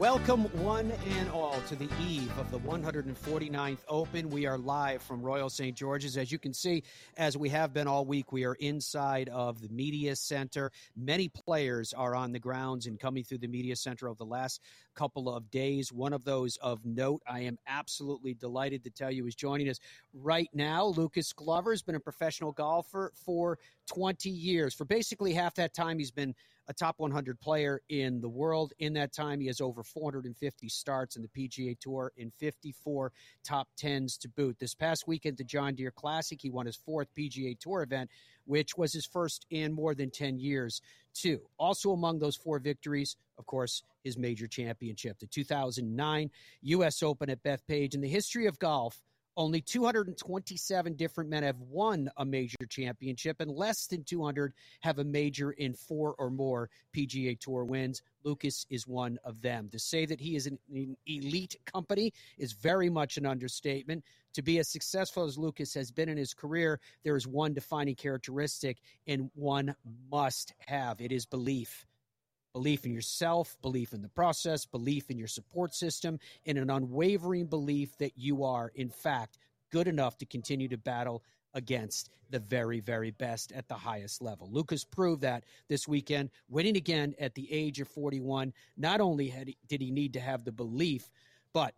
Welcome, one and all, to the eve of the 149th Open. We are live from Royal St. George's. As you can see, as we have been all week, we are inside of the Media Center. Many players are on the grounds and coming through the Media Center over the last couple of days. One of those of note, I am absolutely delighted to tell you, is joining us right now. Lucas Glover has been a professional golfer for 20 years. For basically half that time, he's been a top 100 player in the world. In that time, he has over 450 starts in the PGA Tour in 54 top 10s to boot. This past weekend, the John Deere Classic, he won his fourth PGA Tour event, which was his first in more than 10 years, too. Also, among those four victories, of course, his major championship, the 2009 U.S. Open at Bethpage. In the history of golf, only 227 different men have won a major championship, and less than 200 have a major in four or more PGA Tour wins. Lucas is one of them. To say that he is an, an elite company is very much an understatement. To be as successful as Lucas has been in his career, there is one defining characteristic and one must have it is belief belief in yourself, belief in the process, belief in your support system, and an unwavering belief that you are, in fact, good enough to continue to battle against the very, very best at the highest level. Lucas proved that this weekend, winning again at the age of 41. Not only he, did he need to have the belief, but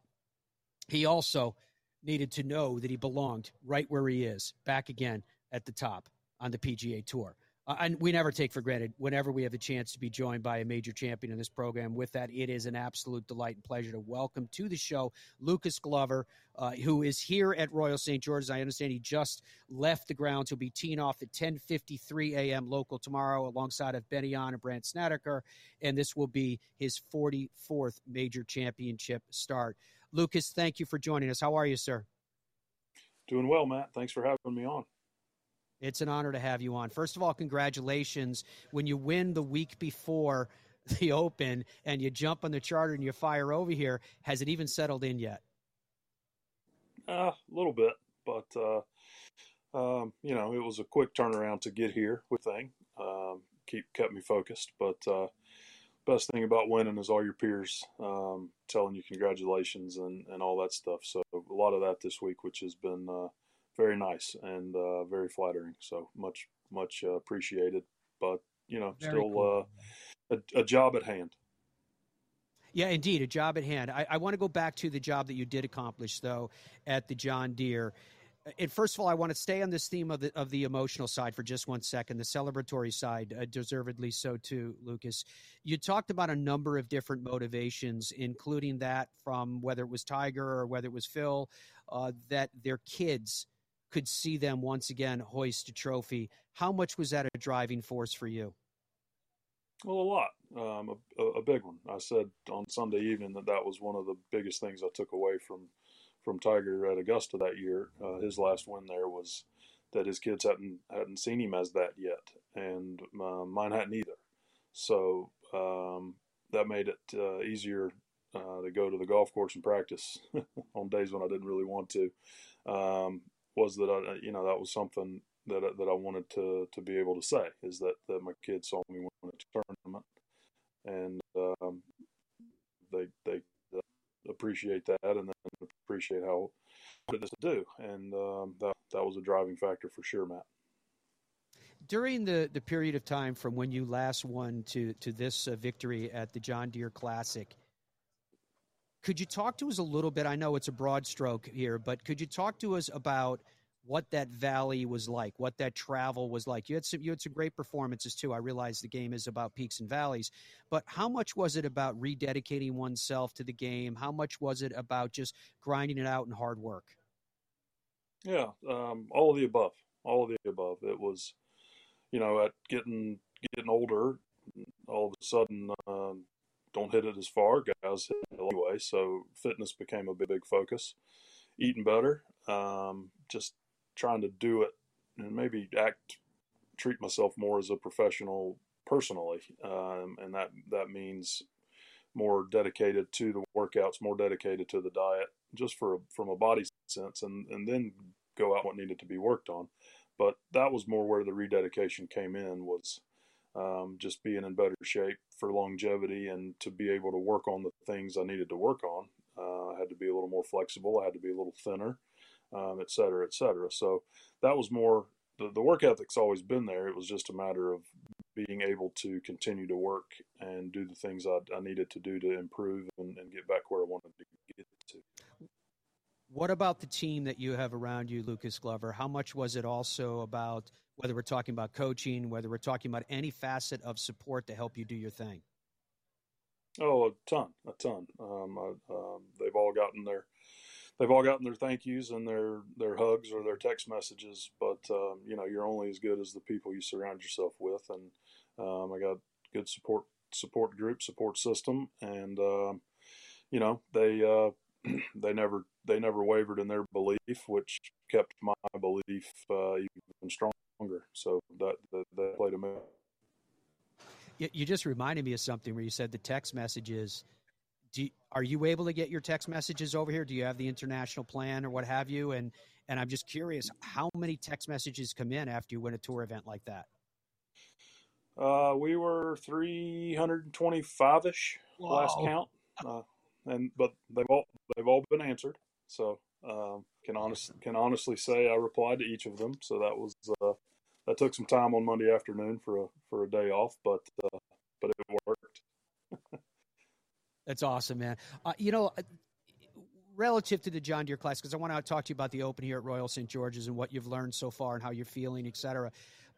he also needed to know that he belonged right where he is, back again at the top on the PGA Tour. And we never take for granted whenever we have the chance to be joined by a major champion in this program. With that, it is an absolute delight and pleasure to welcome to the show Lucas Glover, uh, who is here at Royal St. George's. I understand he just left the grounds. He'll be teeing off at 10:53 a.m. local tomorrow, alongside of Benny and Brandt Snedeker, and this will be his 44th major championship start. Lucas, thank you for joining us. How are you, sir? Doing well, Matt. Thanks for having me on. It's an honor to have you on. First of all, congratulations. When you win the week before the Open and you jump on the charter and you fire over here, has it even settled in yet? Uh, a little bit, but uh, um, you know, it was a quick turnaround to get here with thing. Um, keep kept me focused, but uh, best thing about winning is all your peers um, telling you congratulations and, and all that stuff. So a lot of that this week, which has been uh, very nice and uh, very flattering. So much, much uh, appreciated. But you know, very still cool. uh, a, a, job at hand. Yeah, indeed, a job at hand. I, I want to go back to the job that you did accomplish, though, at the John Deere. And first of all, I want to stay on this theme of the of the emotional side for just one second, the celebratory side, uh, deservedly so too, Lucas. You talked about a number of different motivations, including that from whether it was Tiger or whether it was Phil, uh, that their kids could see them once again hoist a trophy. How much was that a driving force for you? Well, a lot, um, a, a, big one. I said on Sunday evening that that was one of the biggest things I took away from from Tiger at Augusta that year. Uh, his last win there was that his kids hadn't hadn't seen him as that yet, and uh, mine hadn't either. So um, that made it uh, easier uh, to go to the golf course and practice on days when I didn't really want to. Um, was that I, you know, that was something that that I wanted to to be able to say is that that my kids saw me win a tournament, and um, they they uh, appreciate that and then appreciate how it is to do, and um, that that was a driving factor for sure, Matt. During the, the period of time from when you last won to to this uh, victory at the John Deere Classic, could you talk to us a little bit? I know it's a broad stroke here, but could you talk to us about what that valley was like, what that travel was like? You had some you had some great performances too. I realize the game is about peaks and valleys, but how much was it about rededicating oneself to the game? How much was it about just grinding it out and hard work? Yeah, um, all of the above. All of the above. It was, you know, at getting getting older, all of a sudden um, don't hit it as far. Guys hit it anyway, so fitness became a big, big focus. Eating better, um, just trying to do it and maybe act, treat myself more as a professional personally, um, and that that means more dedicated to the workouts, more dedicated to the diet, just for from a body sense, and and then go out what needed to be worked on. But that was more where the rededication came in was um, just being in better shape for longevity and to be able to work on the things I needed to work on. Uh, I had to be a little more flexible. I had to be a little thinner, um, et cetera, et cetera. So that was more the, the work ethic's always been there. It was just a matter of being able to continue to work and do the things I, I needed to do to improve and, and, get back where I wanted to get to. What about the team that you have around you, Lucas Glover? How much was it also about whether we're talking about coaching, whether we're talking about any facet of support to help you do your thing? Oh, a ton, a ton. Um, I, um, they've all gotten their they've all gotten their thank yous and their their hugs or their text messages. But um, you know, you're only as good as the people you surround yourself with, and um, I got good support support group, support system, and um, you know they uh, they never they never wavered in their belief, which kept my belief uh, even stronger. So that that, that played a. You just reminded me of something where you said the text messages do you, are you able to get your text messages over here? Do you have the international plan or what have you? And and I'm just curious, how many text messages come in after you win a tour event like that? Uh, we were 325 ish last count, uh, and but they've all they've all been answered. So um, can honest can honestly say I replied to each of them. So that was uh, that took some time on Monday afternoon for a for a day off, but uh, but it worked. That's awesome, man. Uh, you know, uh, relative to the John Deere class, because I want to talk to you about the Open here at Royal St. George's and what you've learned so far and how you're feeling, et cetera.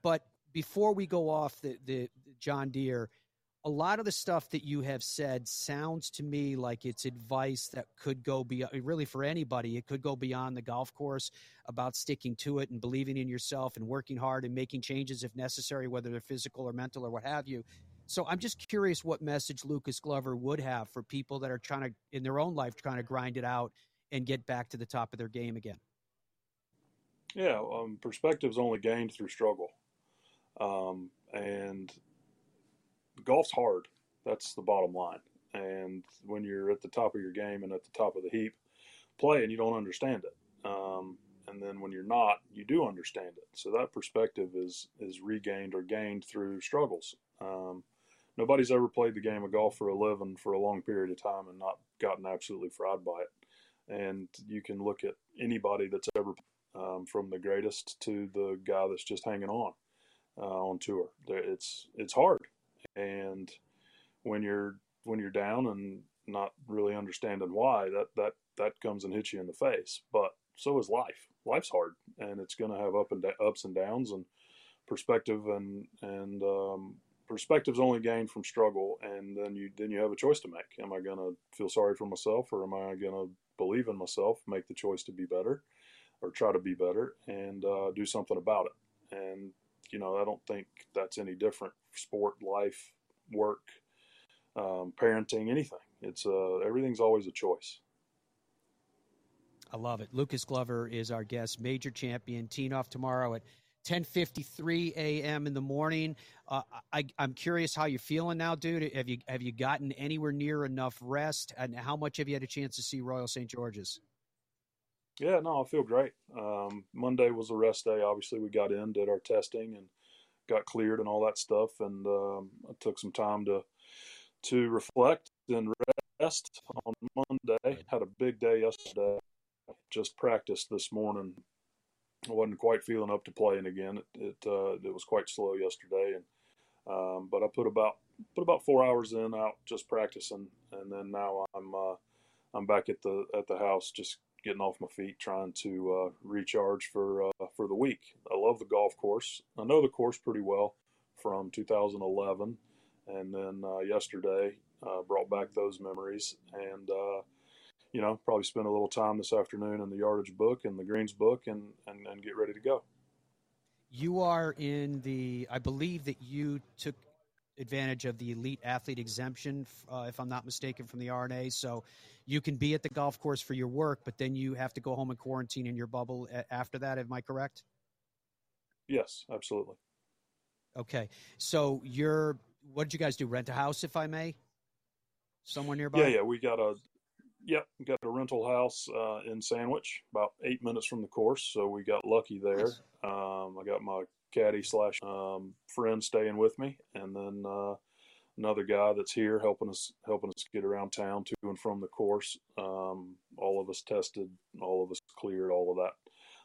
But before we go off the, the, the John Deere, a lot of the stuff that you have said sounds to me like it's advice that could go beyond really for anybody it could go beyond the golf course about sticking to it and believing in yourself and working hard and making changes if necessary whether they're physical or mental or what have you so I'm just curious what message Lucas Glover would have for people that are trying to, in their own life, trying to grind it out and get back to the top of their game again. Yeah, um, perspective's only gained through struggle, um, and golf's hard. That's the bottom line. And when you're at the top of your game and at the top of the heap, play and you don't understand it. Um, and then when you're not, you do understand it. So that perspective is is regained or gained through struggles. Um, nobody's ever played the game of golf for a living for a long period of time and not gotten absolutely fried by it. And you can look at anybody that's ever, um, from the greatest to the guy that's just hanging on uh, on tour. It's it's hard, and when you're when you're down and not really understanding why, that that that comes and hits you in the face. But so is life. Life's hard, and it's going to have up and da- ups and downs, and perspective and and um, perspective's only gained from struggle and then you then you have a choice to make am i going to feel sorry for myself or am i going to believe in myself make the choice to be better or try to be better and uh, do something about it and you know i don't think that's any different sport life work um, parenting anything it's uh, everything's always a choice I love it. Lucas Glover is our guest, major champion, teeing off tomorrow at 10:53 a.m. in the morning. Uh, I, am curious how you're feeling now, dude. Have you have you gotten anywhere near enough rest, and how much have you had a chance to see Royal St. George's? Yeah, no, I feel great. Um, Monday was a rest day. Obviously, we got in, did our testing, and got cleared and all that stuff. And um, I took some time to to reflect and rest on Monday. Had a big day yesterday. Just practiced this morning I wasn't quite feeling up to playing again. It it, uh, it was quite slow yesterday, and um, but I put about put about four hours in out just practicing, and then now I'm uh, I'm back at the at the house just getting off my feet, trying to uh, recharge for uh, for the week. I love the golf course. I know the course pretty well from 2011, and then uh, yesterday uh, brought back those memories and you know, probably spend a little time this afternoon in the yardage book and the greens book and, and, and get ready to go. You are in the, I believe that you took advantage of the elite athlete exemption, uh, if I'm not mistaken, from the R&A. So you can be at the golf course for your work, but then you have to go home and quarantine in your bubble after that. Am I correct? Yes, absolutely. Okay. So you're, what did you guys do? Rent a house, if I may? Somewhere nearby? Yeah, yeah. We got a, Yep, got a rental house uh, in Sandwich, about eight minutes from the course. So we got lucky there. Nice. Um, I got my caddy slash um, friend staying with me, and then uh, another guy that's here helping us helping us get around town to and from the course. Um, all of us tested, all of us cleared, all of that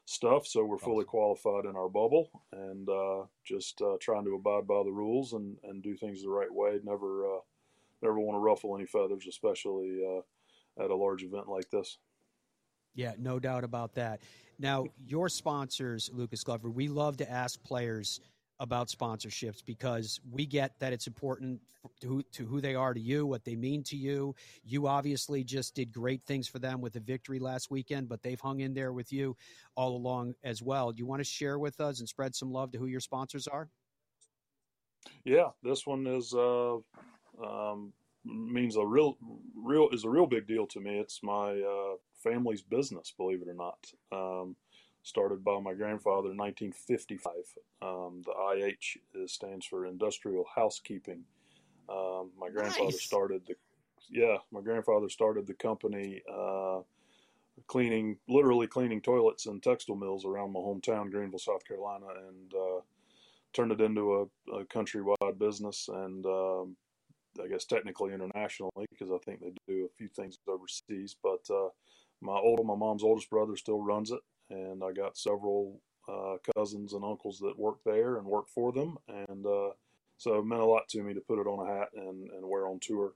stuff. So we're fully qualified in our bubble, and uh, just uh, trying to abide by the rules and, and do things the right way. Never uh, never want to ruffle any feathers, especially uh, at a large event like this. Yeah, no doubt about that. Now, your sponsors, Lucas Glover, we love to ask players about sponsorships because we get that it's important to who, to who they are to you, what they mean to you. You obviously just did great things for them with the victory last weekend, but they've hung in there with you all along as well. Do you want to share with us and spread some love to who your sponsors are? Yeah, this one is uh, um, means a real real is a real big deal to me. It's my uh, family's business, believe it or not. Um, started by my grandfather in 1955. Um, the IH is, stands for Industrial Housekeeping. Um, my grandfather nice. started the yeah, my grandfather started the company uh, cleaning, literally cleaning toilets and textile mills around my hometown, Greenville, South Carolina, and uh, turned it into a, a countrywide business. And um, I guess technically internationally because I think they do a few things overseas. But uh, my old, my mom's oldest brother still runs it, and I got several uh, cousins and uncles that work there and work for them, and uh, so it meant a lot to me to put it on a hat and, and wear on tour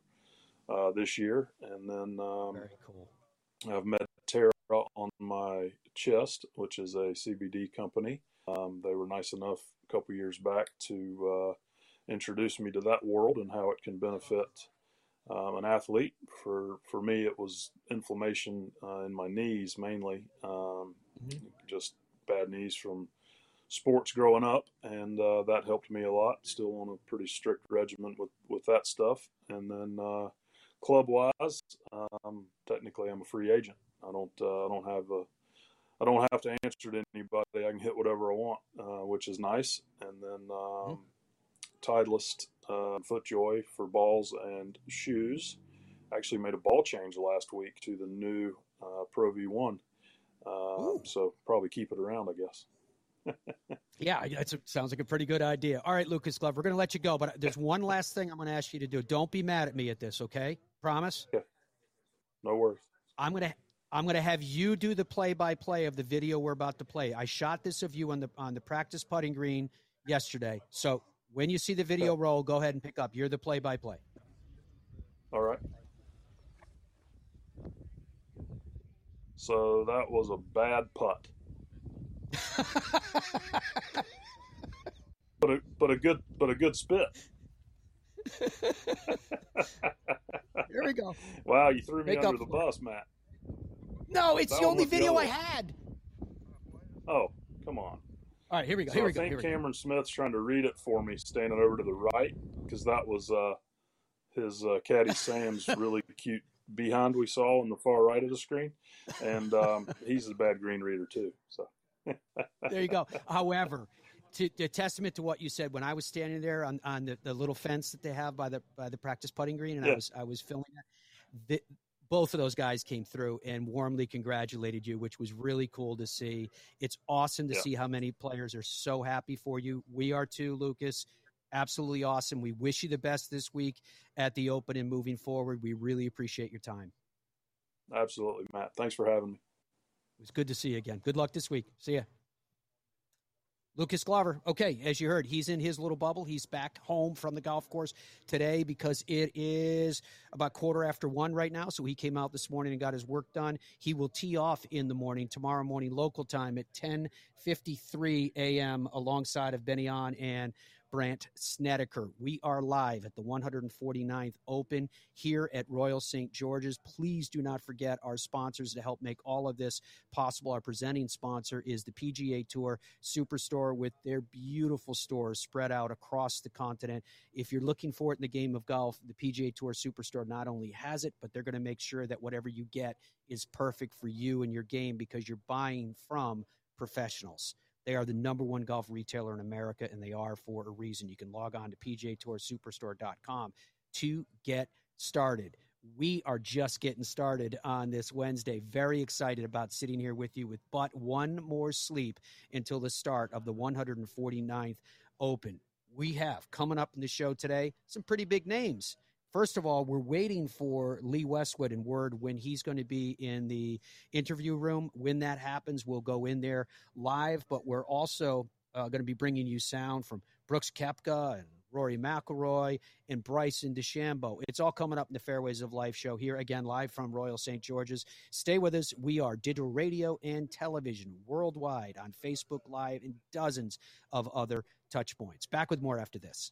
uh, this year. And then um, very cool. I've met Terra on my chest, which is a CBD company. Um, they were nice enough a couple years back to uh, introduced me to that world and how it can benefit um, an athlete. For for me, it was inflammation uh, in my knees mainly, um, mm-hmm. just bad knees from sports growing up, and uh, that helped me a lot. Still on a pretty strict regimen with with that stuff, and then uh, club wise, um, technically I'm a free agent. I don't uh, I don't have a I don't have to answer to anybody. I can hit whatever I want, uh, which is nice. And then um, mm-hmm Titleist uh, FootJoy for balls and shoes. Actually made a ball change last week to the new uh, Pro V1. Uh, so probably keep it around, I guess. yeah, it sounds like a pretty good idea. All right, Lucas Glove, we're going to let you go, but there's one last thing I'm going to ask you to do. Don't be mad at me at this, okay? Promise? Yeah. No worries. I'm going to I'm going to have you do the play-by-play of the video we're about to play. I shot this of you on the on the practice putting green yesterday. So when you see the video roll, go ahead and pick up. You're the play by play. All right. So that was a bad putt. but a but a good but a good spit. Here we go. Wow, you threw me Make under the bus, Matt. No, it's that the only video I had. Oh, come on. All right, here we go. So here I we think go. Cameron Smith's trying to read it for me, standing over to the right, because that was uh, his uh, caddy Sam's really cute behind we saw on the far right of the screen, and um, he's a bad green reader too. So there you go. However, to, to, testament to what you said, when I was standing there on, on the, the little fence that they have by the by the practice putting green, and yeah. I was I was filming that, the, both of those guys came through and warmly congratulated you, which was really cool to see. It's awesome to yeah. see how many players are so happy for you. We are too, Lucas. Absolutely awesome. We wish you the best this week at the Open and moving forward. We really appreciate your time. Absolutely, Matt. Thanks for having me. It was good to see you again. Good luck this week. See ya. Lucas Glover, okay, as you heard, he's in his little bubble. He's back home from the golf course today because it is about quarter after one right now. So he came out this morning and got his work done. He will tee off in the morning tomorrow morning local time at 10:53 a.m. alongside of Ben An and Brandt Snedeker. We are live at the 149th Open here at Royal St. George's. Please do not forget our sponsors to help make all of this possible. Our presenting sponsor is the PGA Tour Superstore with their beautiful stores spread out across the continent. If you're looking for it in the game of golf, the PGA Tour Superstore not only has it, but they're going to make sure that whatever you get is perfect for you and your game because you're buying from professionals. They are the number one golf retailer in America, and they are for a reason. You can log on to pgatoursuperstore.com to get started. We are just getting started on this Wednesday. Very excited about sitting here with you with but one more sleep until the start of the 149th Open. We have coming up in the show today some pretty big names. First of all, we're waiting for Lee Westwood and word when he's going to be in the interview room. When that happens, we'll go in there live. But we're also uh, going to be bringing you sound from Brooks Koepka and Rory McIlroy and Bryson DeChambeau. It's all coming up in the Fairways of Life show here again, live from Royal St. George's. Stay with us. We are digital radio and television worldwide on Facebook Live and dozens of other touch points. Back with more after this.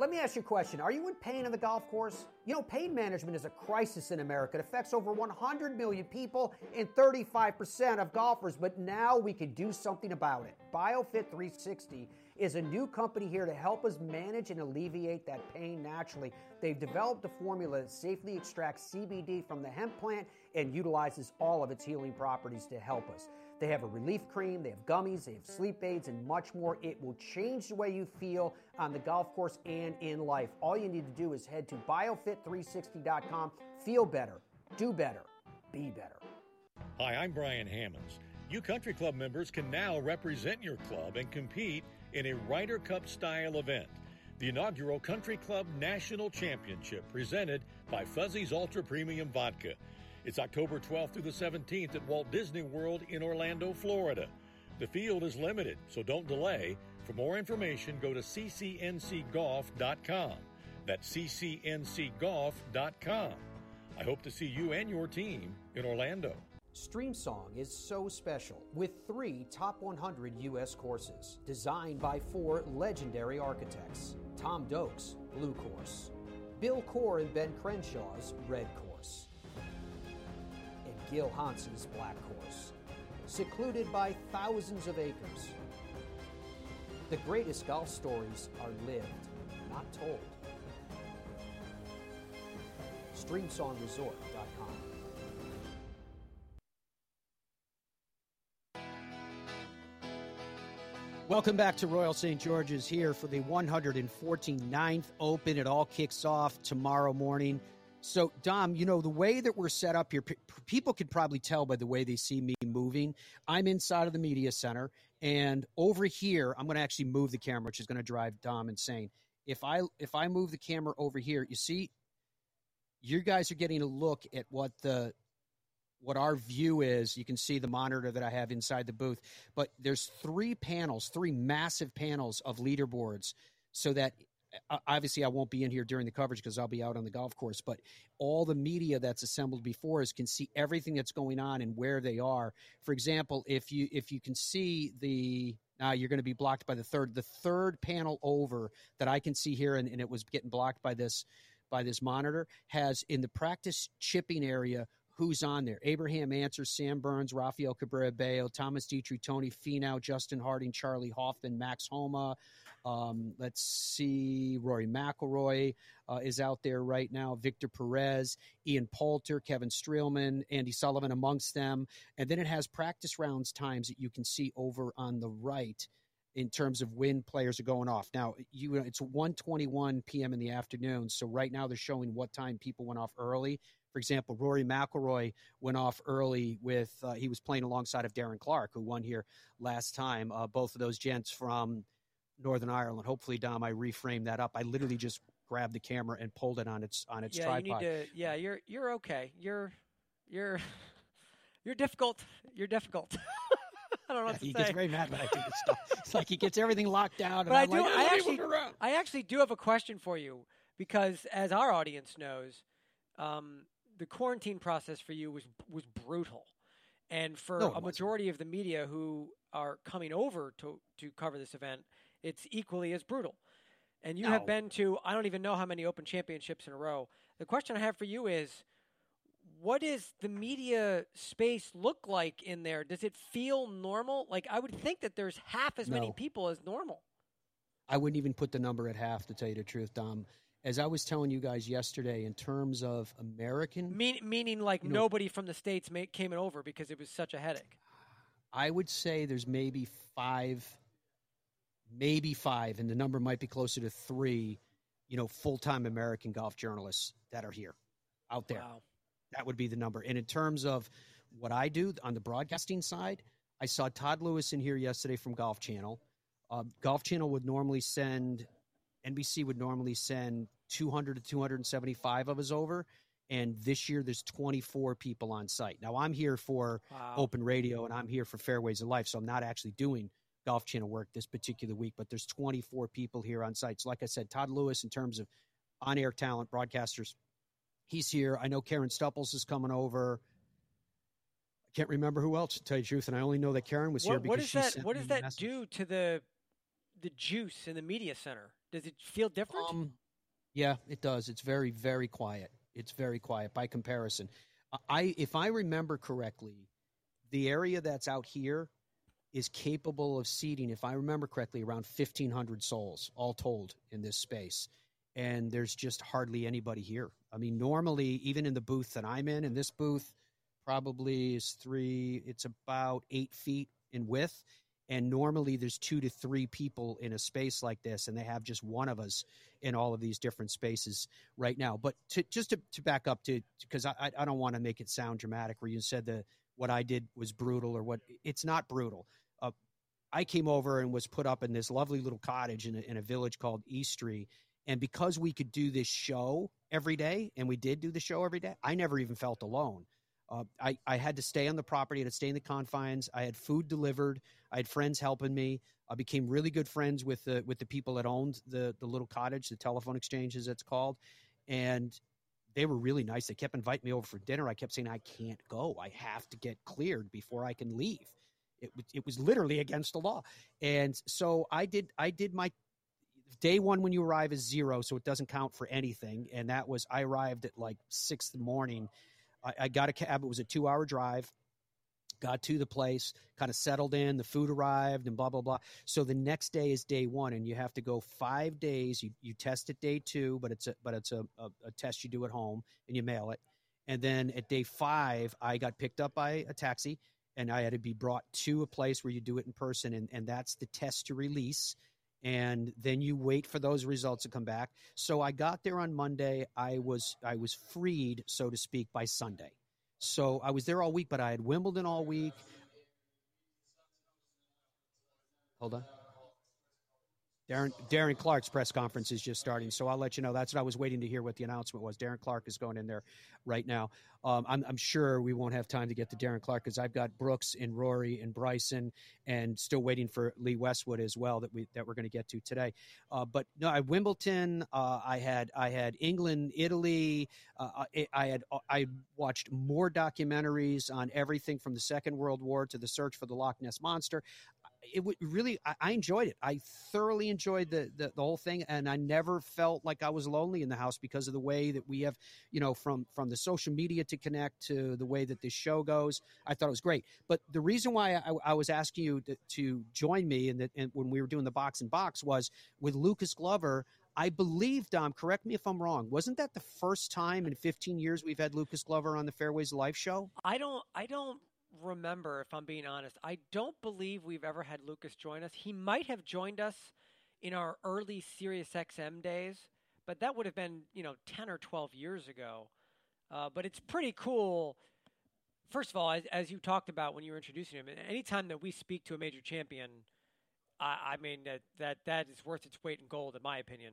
Let me ask you a question. Are you in pain on the golf course? You know, pain management is a crisis in America. It affects over 100 million people and 35% of golfers, but now we can do something about it. BioFit 360 is a new company here to help us manage and alleviate that pain naturally. They've developed a formula that safely extracts CBD from the hemp plant and utilizes all of its healing properties to help us. They have a relief cream, they have gummies, they have sleep aids, and much more. It will change the way you feel on the golf course and in life. All you need to do is head to biofit360.com. Feel better, do better, be better. Hi, I'm Brian Hammonds. You country club members can now represent your club and compete in a Ryder Cup style event. The inaugural Country Club National Championship presented by Fuzzy's Ultra Premium Vodka. It's October 12th through the 17th at Walt Disney World in Orlando, Florida. The field is limited, so don't delay. For more information, go to ccncgolf.com. That's ccncgolf.com. I hope to see you and your team in Orlando. StreamSong is so special with three top 100 U.S. courses designed by four legendary architects Tom Doak's Blue Course, Bill Coore and Ben Crenshaw's Red Course Gil Hanse's Black Course, secluded by thousands of acres. The greatest golf stories are lived, not told. StreamSongResort.com. Welcome back to Royal St. George's here for the 149th Open. It all kicks off tomorrow morning. So, Dom, you know, the way that we're set up here, people could probably tell by the way they see me moving. I'm inside of the media center, and over here, I'm going to actually move the camera, which is going to drive Dom insane. If I if I move the camera over here, you see, you guys are getting a look at what the what our view is. You can see the monitor that I have inside the booth, but there's three panels, three massive panels of leaderboards, so that obviously I won't be in here during the coverage because I'll be out on the golf course, but all the media that's assembled before us can see everything that's going on and where they are. For example, if you if you can see the now you're going to be blocked by the third the third panel over that I can see here and, and it was getting blocked by this by this monitor has in the practice chipping area who's on there. Abraham Ancer, Sam Burns, Rafael Cabrera Bello, Thomas Detry, Tony Finau, Justin Harding, Charley Hoffman, Max Homa, um, let's see, Rory McIlroy uh, is out there right now. Victor Perez, Ian Poulter, Kevin Streelman, Andy Sullivan amongst them. And then it has practice rounds times that you can see over on the right in terms of when players are going off. Now, you it's 1:21 p.m. in the afternoon, so right now they're showing what time people went off early. For example, Rory McIlroy went off early with uh, he was playing alongside of Darren Clarke, who won here last time. Uh, both of those gents from Northern Ireland. Hopefully, Dom, I reframed that up. I literally just grabbed the camera and pulled it on its on its yeah, tripod. You need to, yeah, you're you're okay. You're you're you're difficult. You're difficult. I don't know. Yeah, he say. gets very mad when I do this stuff. It's like he gets everything locked down. But I I'm do. Like, I "Let actually. I actually do have a question for you because, as our audience knows, um, the quarantine process for you was was brutal, and for No, a wasn't. majority of the media who are coming over to to cover this event, it's equally as brutal. And you have been to I don't even know how many Open Championships in a row. The question I have for you is. What does the media space look like in there? Does it feel normal? Like I would think that there's half as many people as normal. I wouldn't even put the number at half to tell you the truth, Dom. As I was telling you guys yesterday, in terms of American, Mean, meaning like You know- nobody from the states came over because it was such a headache. I would say there's maybe five, maybe five, and the number might be closer to three. You know, full-time American golf journalists that are here, out there. Wow. That would be the number. And in terms of what I do on the broadcasting side, I saw Todd Lewis in here yesterday from Golf Channel. Uh, Golf Channel would normally send, NBC would normally send 200 to 275 of us over. And this year there's 24 people on site. Now I'm here for Wow. open radio and I'm here for Fairways of Life. So I'm not actually doing Golf Channel work this particular week, but there's 24 people here on site. So like I said, Todd Lewis, in terms of on air talent, broadcasters, he's here. I know Karen Stupples is coming over. I can't remember who else to tell you the truth, and I only know that Karen was here What, because what does she that sent what does that message. do to the the juice in the media center? Does it feel different? Um, yeah, it does. It's very, very quiet. It's very quiet by comparison. I, if I remember correctly, the area that's out here is capable of seating, if I remember correctly, around fifteen hundred souls, all told, in this space. And there's just hardly anybody here. I mean, normally, even in the booth that I'm in, in this booth, probably is three. It's about eight feet in width, and normally there's two to three people in a space like this, and they have just one of us in all of these different spaces right now. But to, just to, to back up to because I- I don't want to make it sound dramatic where you said the what I did was brutal or what it's not brutal. Uh, I came over and was put up in this lovely little cottage in a, in a village called Eastry. And because we could do this show every day, and we did do the show every day, I never even felt alone. Uh, I, I had to stay on the property, I had to stay in the confines. I had food delivered. I had friends helping me. I became really good friends with the with the people that owned the the little cottage, the telephone exchange, as it's called, and they were really nice. They kept inviting me over for dinner. I kept saying I can't go. I have to get cleared before I can leave. It it was literally against the law, and so I did I did my day one when you arrive is zero, so it doesn't count for anything. And that was I arrived at like six in the morning. I, I got a cab. It was a two hour drive. Got to the place, kind of settled in. The food arrived, and blah blah blah. So the next day is day one, and you have to go five days. You you test at day two, but it's a but it's a, a, a test you do at home, and you mail it. And then at day five, I got picked up by a taxi, and I had to be brought to a place where you do it in person, and, and that's the test to release. And then you wait for those results to come back. So I got there on Monday. I was I was freed, so to speak, by Sunday. So I was there all week, but I had Wimbledon all week. Hold on. Darren, Darren Clarke's press conference is just starting, so I'll let you know. That's what I was waiting to hear what the announcement was. Darren Clarke is going in there right now. Um, I'm, I'm, sure we won't have time to get to Darren Clarke because I've got Brooks and Rory and Bryson, and still waiting for Lee Westwood as well that we that we're going to get to today. Uh, but no, I Wimbledon. Uh, I had I had England, Italy. Uh, I, I had I watched more documentaries on everything from the Second World War to the search for the Loch Ness monster it would really I, I, enjoyed it. I thoroughly enjoyed the, the, the whole thing, and I never felt like I was lonely in the house because of the way that we have, you know, from from the social media to connect to the way that this show goes. I thought it was great. But the reason why I, I was asking you to, to join me and when we were doing the box and box was with Lucas Glover. I believe, Dom, correct me if I'm wrong. Wasn't that the first time in 15 years we've had Lucas Glover on the Fairways Life show? I don't, I don't remember, if I'm being honest. I don't believe we've ever had Lucas join us. He might have joined us in our early Sirius XM days, but that would have been, you know, 10 or 12 years ago. Uh, but it's pretty cool. First of all, as, as, you talked about when you were introducing him, anytime that we speak to a major champion, I, I mean that, that that is worth its weight in gold, in my opinion.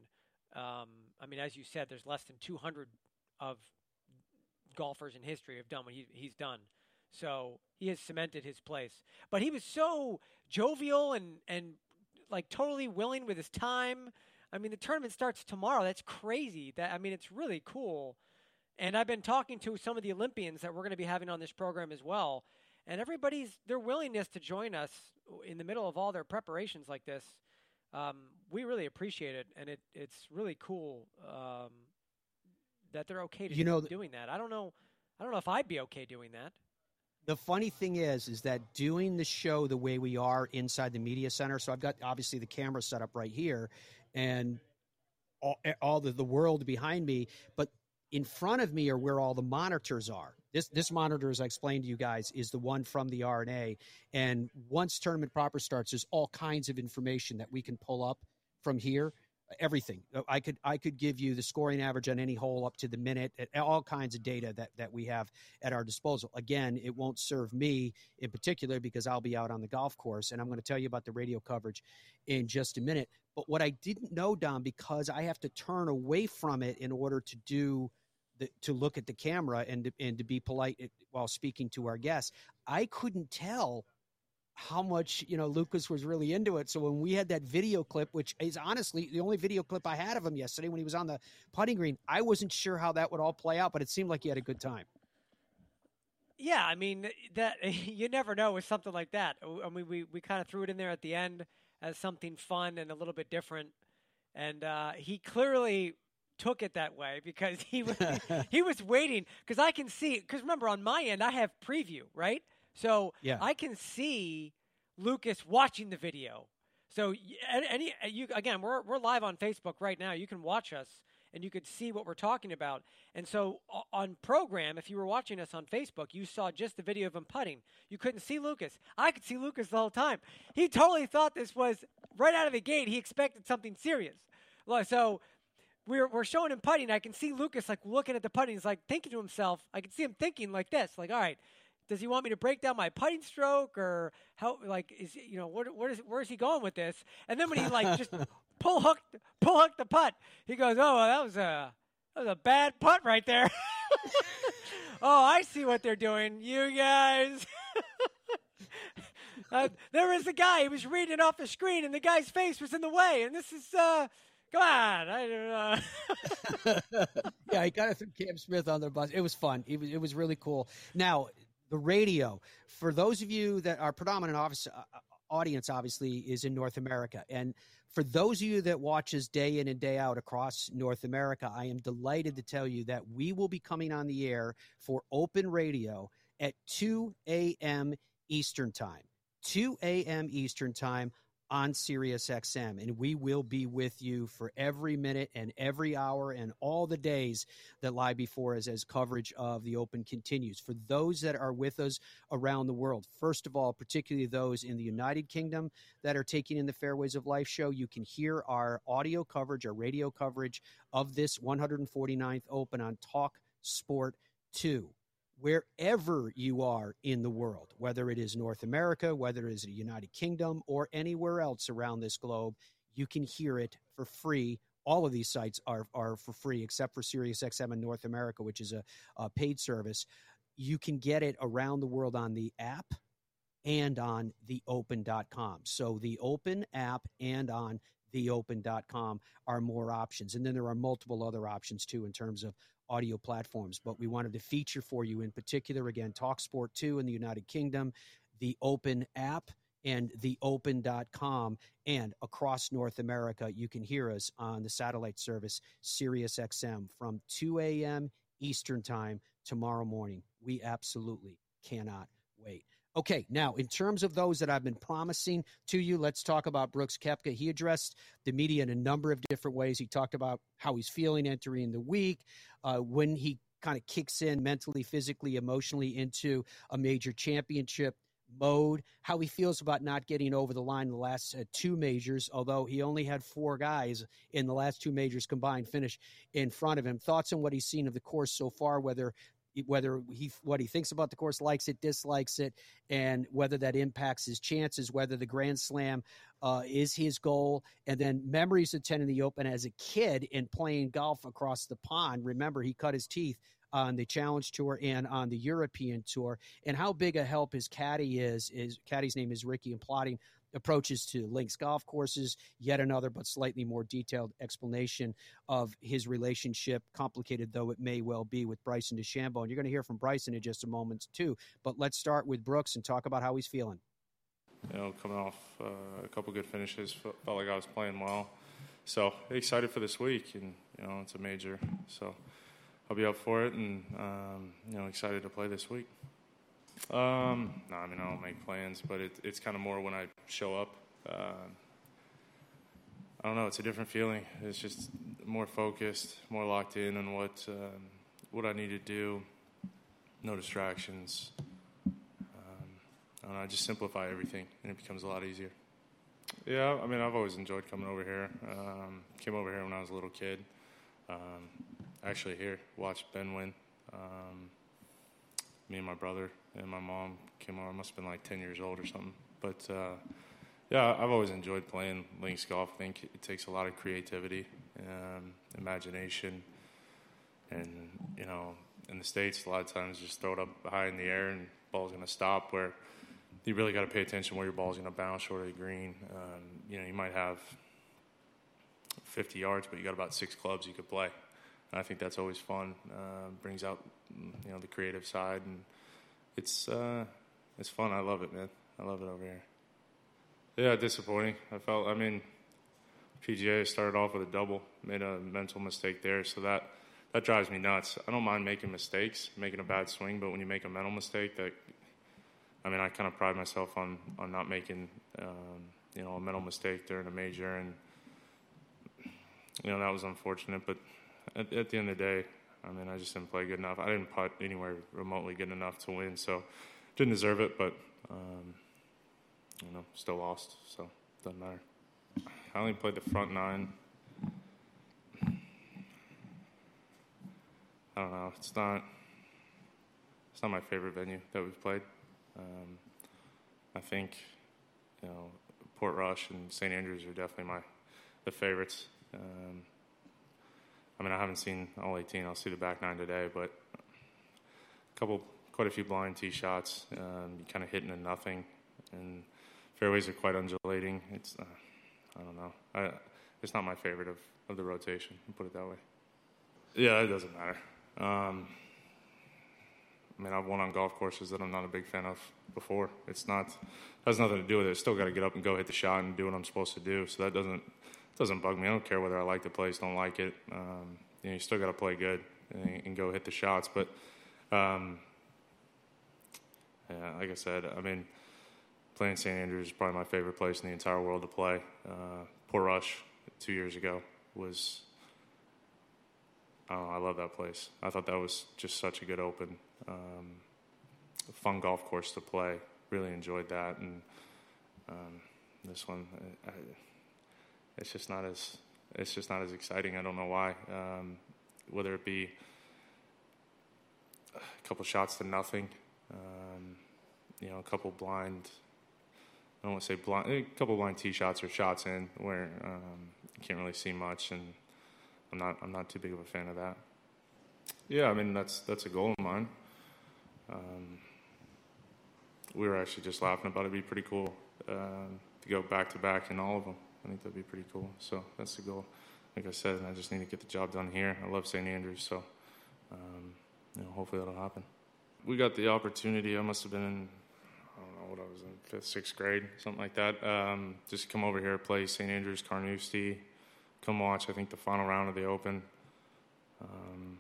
Um, I mean, as you said, there's less than 200 of golfers in history have done what he, he's done. So he has cemented his place. But he was so jovial and, and like totally willing with his time. I mean, the tournament starts tomorrow. That's crazy. That I mean, it's really cool. And I've been talking to some of the Olympians that we're going to be having on this program as well. And everybody's their willingness to join us in the middle of all their preparations like this. Um, we really appreciate it, and it, it's really cool um, that they're okay to you know, doing that. I don't know. I don't know if I'd be okay doing that the funny thing is is that doing the show the way we are inside the media center so i've got obviously the camera set up right here and all, eh, all the, the world behind me but in front of me are where all the monitors are. This this monitor as i explained to you guys is the one from the R&A and once tournament proper starts there's all kinds of information that we can pull up from here everything. Uh, I could I could give you the scoring average on any hole up to the minute, all kinds of data that that we have at our disposal. Again, it won't serve me in particular because I'll be out on the golf course, and I'm going to tell you about the radio coverage in just a minute. But what I didn't know, Dom, because I have to turn away from it in order to do. The, to look at the camera and to, and to be polite eh, while speaking to our guests, I couldn't tell how much you know Lucas was really into it. So when we had that video clip, which is honestly the only video clip I had of him yesterday when he was on the putting green, I wasn't sure how that would all play out, but it seemed like he had a good time. Yeah, I mean that you never know with something like that. I mean, we we kind of threw it in there at the end as something fun and a little bit different, and uh, he clearly took it that way because he was he was waiting because I can see because remember on my end I have preview right so yeah. I can see Lucas watching the video. So any you again, we're we're live on Facebook right now. You can watch us and you could see what we're talking about. And so on program, if you were watching us on Facebook, you saw just the video of him putting. You couldn't see Lucas. I could see Lucas the whole time. He totally thought this was right out of the gate. He expected something serious. So we're we're showing him putting. I can see Lucas like looking at the putting. He's like thinking to himself. I can see him thinking like this, like, all right, does he want me to break down my putting stroke or how like is you know what what is where is he going with this and then when he like just pull hook pull hook the putt he goes oh well, that was a that was a bad putt right there oh i see what they're doing you guys uh, there was the guy he was reading off the screen and the guy's face was in the way and this is uh Come on, I don't know. yeah, he got it through Cam Smith on the bus. It was fun. It was it was really cool. Now, the radio. For those of you that are predominant office, uh, uh, audience, obviously, is in North America. And for those of you that watches day in and day out across North America, I am delighted to tell you that we will be coming on the air for open radio at 2 a.m. Eastern Time. 2 a.m. Eastern Time on SiriusXM, and we will be with you for every minute and every hour and all the days that lie before us as coverage of the Open continues. For those that are with us around the world, first of all, particularly those in the United Kingdom that are taking in the Fairways of Life show, you can hear our audio coverage, our radio coverage of this 149th Open on Talk Sport 2 wherever you are in the world, whether it is North America, whether it is the United Kingdom, or anywhere else around this globe, you can hear it for free. All of these sites are, are for free, except for SiriusXM in North America, which is a, a paid service. You can get it around the world on the app and on theopen.com. So the Open app and on theopen.com are more options. And then there are multiple other options too in terms of audio platforms. But we wanted to feature for you in particular, again, TalkSport 2 in the United Kingdom, the Open app, and theopen.com. And across North America, you can hear us on the satellite service SiriusXM from 2 a.m. Eastern Time tomorrow morning. We absolutely cannot wait. Okay, now in terms of those that I've been promising to you, let's talk about Brooks Koepka. He addressed the media in a number of different ways. He talked about how he's feeling entering the week, uh, when he kind of kicks in mentally, physically, emotionally into a major championship mode, how he feels about not getting over the line in the last uh, two majors, although he only had four guys in the last two majors combined finish in front of him. Thoughts on what he's seen of the course so far, whether whether he what he thinks about the course, likes it, dislikes it, and whether that impacts his chances, whether the Grand Slam uh, is his goal, and then memories attending the Open as a kid and playing golf across the pond. Remember, he cut his teeth on the Challenge Tour and on the European Tour, and how big a help his caddy is. Is caddy's name is Ricky and plotting approaches to links golf courses, yet another but slightly more detailed explanation of his relationship, complicated though it may well be with Bryson DeChambeau. And you're going to hear from Bryson in just a moment, too. But let's start with Brooks and talk about how he's feeling. You know, coming off uh, a couple good finishes, felt like I was playing well. So excited for this week, and you know, it's a major, so I'll be up for it, and um, you know, excited to play this week. Um, no, I mean I don't make plans, but it, it's kind of more when I show up. Uh, I don't know. It's a different feeling. It's just more focused, more locked in on what um, what I need to do. No distractions. Um, I don't know. I just simplify everything, and it becomes a lot easier. Yeah, I mean I've always enjoyed coming over here. Um, came over here when I was a little kid. Um, actually, here watched Ben win. Um, me and my brother and my mom came over. I must have been like 10 years old or something. But uh, yeah, I've always enjoyed playing links golf. I think it takes a lot of creativity, um, imagination, and you know, in the states, a lot of times just throw it up high in the air and the ball's going to stop. Where you really got to pay attention where your ball's going to bounce short of the green. Um, you know, you might have 50 yards, but you got about six clubs you could play. And I think that's always fun. Uh, brings out you know the creative side and it's uh, it's fun. I love it, man. I love it over here. Yeah, disappointing. I felt. I mean, PGA started off with a double, made a mental mistake there, so that that drives me nuts. I don't mind making mistakes, making a bad swing, but when you make a mental mistake, that I mean, I kind of pride myself on on not making um, you know a mental mistake during a major, and you know that was unfortunate. But at, at the end of the day, I mean, I just didn't play good enough. I didn't putt anywhere remotely good enough to win, so didn't deserve it. But um, you know, still lost, so doesn't matter. I only played the front nine. I don't know. It's not. It's not my favorite venue that we've played. Um, I think, you know, Port Portrush and St. Andrews are definitely my the favorites. Um, I mean, I haven't seen all 18. I'll see the back nine today, but a couple, quite a few blind tee shots. Um, kind of hitting a nothing, and fairways are quite undulating. It's, uh, I don't know. I, it's not my favorite of, of the rotation. Put it that way. Yeah, it doesn't matter. Um, I mean, I've won on golf courses that I'm not a big fan of before. It's not has nothing to do with it. Still got to get up and go hit the shot and do what I'm supposed to do. So that doesn't doesn't bug me. I don't care whether I like the place, don't like it. Um, you know, you still got to play good and, and, go hit the shots. But um, yeah, like I said, I mean, playing St. Andrews is probably my favorite place in the entire world to play. Uh, Portrush two years ago was. Oh, I love that place. I thought that was just such a good open, um, fun golf course to play. Really enjoyed that, and um, this one, I, I, it's just not as it's just not as exciting. I don't know why. Um, whether it be a couple shots to nothing, um, you know, a couple blind. I don't want to say blind. A couple blind tee shots or shots in where um, you can't really see much, and I'm not. I'm not too big of a fan of that. Yeah, I mean that's that's a goal of mine. Um, we were actually just laughing about it. It'd be pretty cool uh, to go back to back in all of them. I think that'd be pretty cool. So that's the goal. Like I said, I just need to get the job done here. I love St. Andrews, so um, you know, hopefully that'll happen. We got the opportunity. I must have been in, I don't know what I was in, fifth, sixth grade, something like that. Um, just come over here, play St. Andrews, Carnoustie, come watch. I think the final round of the Open. Um,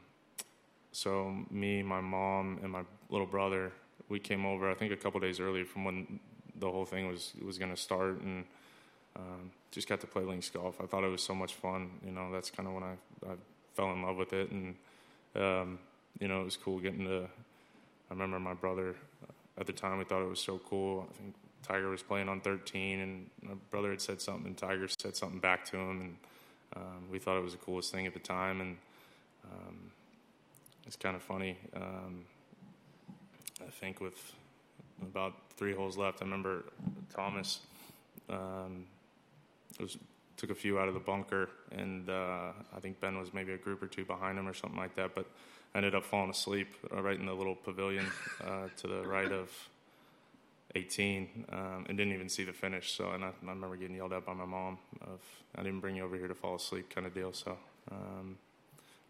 so me, my mom, and my little brother, we came over. I think a couple days early from when the whole thing was was going to start, and um, just got to play links golf. I thought it was so much fun. You know, that's kind of when I, I fell in love with it, and um, you know, it was cool getting to. I remember my brother uh, at the time. We thought it was so cool. I think Tiger was playing on 13, and my brother had said something, and Tiger said something back to him, and um, we thought it was the coolest thing at the time. And um, it's kind of funny. Um, I think with about three holes left, I remember Thomas um, was took a few out of the bunker, and uh, I think Ben was maybe a group or two behind him or something like that. But I ended up falling asleep uh, right in the little pavilion uh, to the right of 18, um, and didn't even see the finish. So, and I, I, remember getting yelled at by my mom of "I didn't bring you over here to fall asleep" kind of deal. So, um,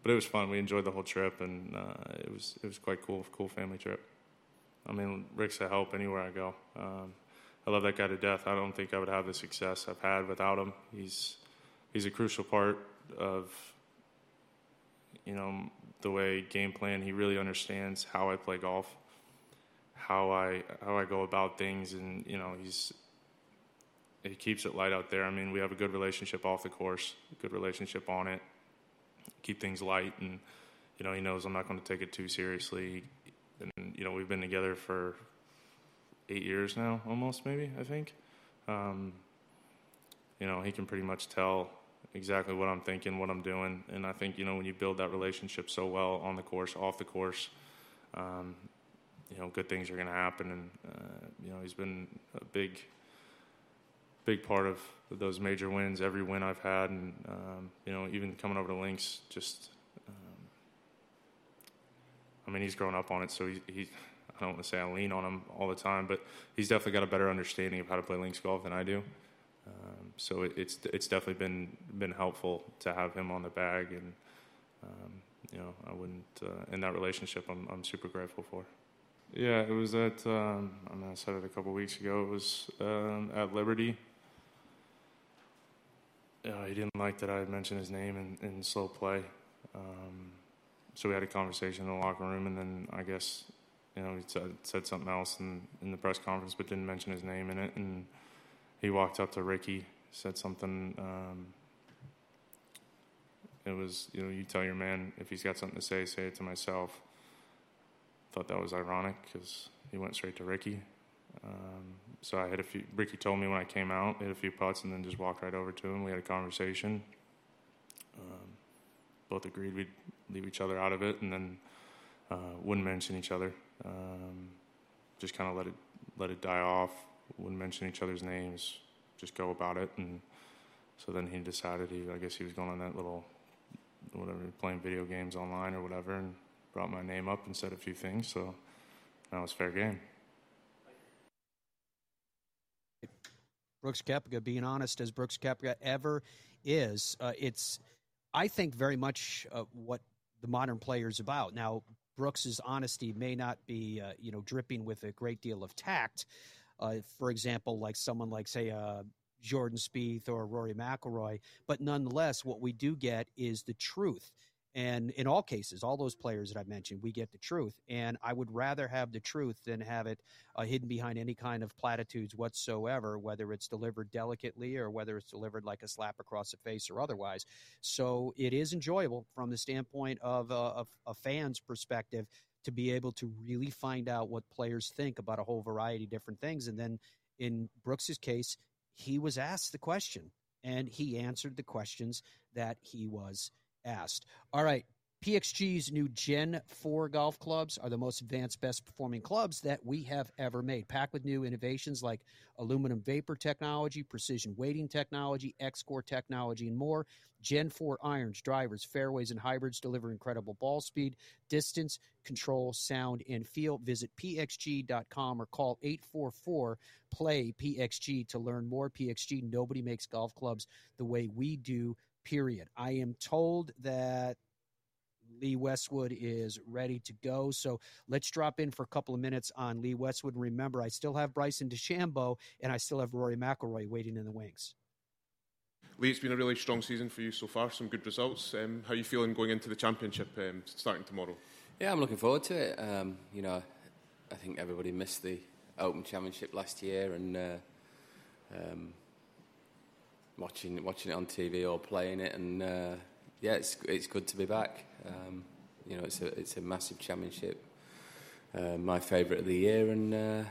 but it was fun. We enjoyed the whole trip, and uh, it was it was quite cool, cool family trip. I mean, Rick's a help anywhere I go. Um, I love that guy to death. I don't think I would have the success I've had without him. He's he's a crucial part of you know the way game plan. He really understands how I play golf, how I how I go about things, and you know he's he keeps it light out there. I mean, we have a good relationship off the course, good relationship on it. Keep things light, and you know he knows I'm not going to take it too seriously. And you know we've been together for eight years now, almost maybe I think. Um, you know, he can pretty much tell exactly what I'm thinking, what I'm doing, and I think you know when you build that relationship so well on the course, off the course, um, you know, good things are going to happen. And uh, you know, he's been a big, big part of those major wins. Every win I've had, and um, you know, even coming over to Links, just. Um, I mean, he's grown up on it, so he, he I don't want to say I lean on him all the time, but he's definitely got a better understanding of how to play links golf than I do. Um, so it, it's it's definitely been been helpful to have him on the bag, and um, you know I wouldn't uh, in that relationship I'm I'm super grateful for. Yeah, it was at um, I mean I said it a couple weeks ago. It was um, at Liberty. Uh, he didn't like that I had mentioned his name in, in slow play. Um, so we had a conversation in the locker room, and then I guess you know, he said, said something else in, in the press conference, but didn't mention his name in it. And he walked up to Ricky, said something. Um, it was, you know, you tell your man if he's got something to say, say it to myself. Thought that was ironic because he went straight to Ricky. Um, so I had a few. Ricky told me when I came out, hit a few putts, and then just walked right over to him. We had a conversation. Um, both agreed we'd leave each other out of it, and then uh, wouldn't mention each other. Um, just kind of let it let it die off. Wouldn't mention each other's names. Just go about it. And so then he decided he, I guess he was going on that little, whatever, playing video games online or whatever, and brought my name up and said a few things. So that was fair game. Brooks Koepka, being honest as Brooks Koepka ever is, uh, it's I think very much uh, what the modern player is about. Now, Brooks's honesty may not be, uh, you know, dripping with a great deal of tact. Uh, for example, like someone like, say, uh, Jordan Spieth or Rory McIlroy, but nonetheless, what we do get is the truth. And in all cases, all those players that I've mentioned, we get the truth. And I would rather have the truth than have it uh, hidden behind any kind of platitudes whatsoever, whether it's delivered delicately or whether it's delivered like a slap across the face or otherwise. So it is enjoyable from the standpoint of, uh, of a fan's perspective to be able to really find out what players think about a whole variety of different things. And then in Brooks's case, he was asked the question and he answered the questions that he was asked. All right. PXG's new Gen 4 golf clubs are the most advanced, best performing clubs that we have ever made. Packed with new innovations like aluminum vapor technology, precision weighting technology, X Core technology, and more. Gen 4 irons, drivers, fairways, and hybrids deliver incredible ball speed, distance, control, sound, and feel. Visit pxg.com or call 844 play PXG to learn more. PXG, nobody makes golf clubs the way we do period. I am told that Lee Westwood is ready to go. So let's drop in for a couple of minutes on Lee Westwood. Remember, I still have Bryson DeChambeau and I still have Rory McIlroy waiting in the wings. Lee, it's been a really strong season for you so far. Some good results. Um, how are you feeling going into the championship um, starting tomorrow? Yeah, I'm looking forward to it. Um, you know, I think everybody missed the Open Championship last year, and uh, um, watching watching it on TV or playing it, and uh, yeah, it's it's good to be back. Um, you know, it's a it's a massive championship, uh, my favourite of the year, and uh,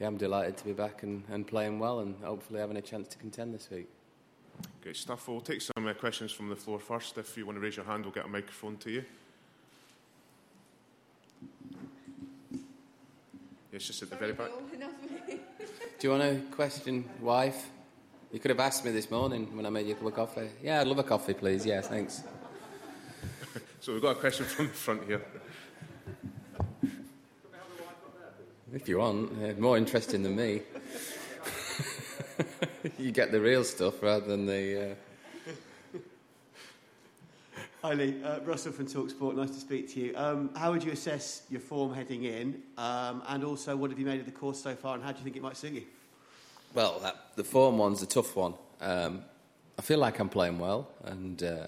yeah, I'm delighted to be back and, and playing well, and hopefully having a chance to contend this week. Great stuff. We'll take some uh, questions from the floor first. If you want to raise your hand, we'll get a microphone to you. Yes, just at the very back. Do you want a question, wife? You could have asked me this morning when I made you a cup of coffee. Yeah, I'd love a coffee, please. Yeah, thanks. so we've got a question from the front here. If you want, uh, more interesting than me. you get the real stuff rather than the. Uh... Hi Lee, uh, Russell from Talksport. Nice to speak to you. Um, how would you assess your form heading in, um, and also what have you made of the course so far, and how do you think it might suit you? Well, the form one's a tough one. Um, I feel like I'm playing well, and uh,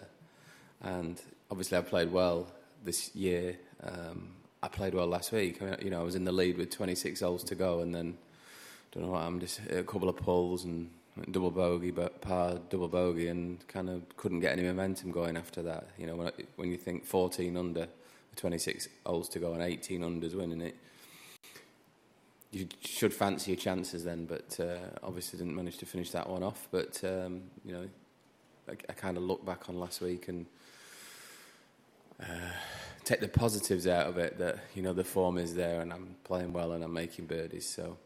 and obviously I played well this year. Um, I played well last week. I mean, you know, I was in the lead with 26 holes to go, and then don't know what I'm just a couple of pulls and double bogey, but par double bogey, and kind of couldn't get any momentum going after that. You know, when, when you think 14 under, 26 holes to go, and 18 unders winning it you should fancy your chances then, but uh, obviously didn't manage to finish that one off. But um, you know, I, I kind of look back on last week and uh, take the positives out of it. That you know the form is there, and I'm playing well, and I'm making birdies. So,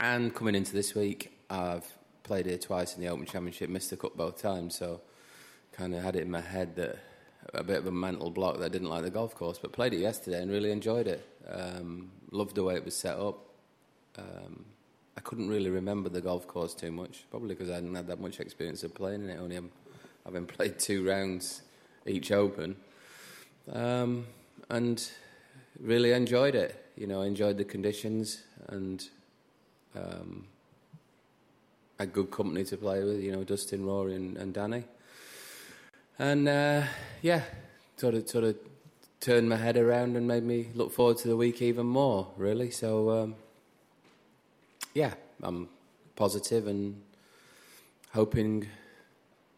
and coming into this week, I've played here twice in the Open Championship, missed the cup both times. So, kind of had it in my head that a bit of a mental block that I didn't like the golf course, but played it yesterday and really enjoyed it. Um, loved the way it was set up um, I couldn't really remember the golf course too much, probably because I hadn't had that much experience of playing in it. Only having played two rounds each Open, um, and really enjoyed it. You know, I enjoyed the conditions and um, good company to play with. You know, Dustin, Rory, and, and Danny, and uh, yeah, sort of sort of turned my head around and made me look forward to the week even more. Really, so um, yeah, I'm positive and hoping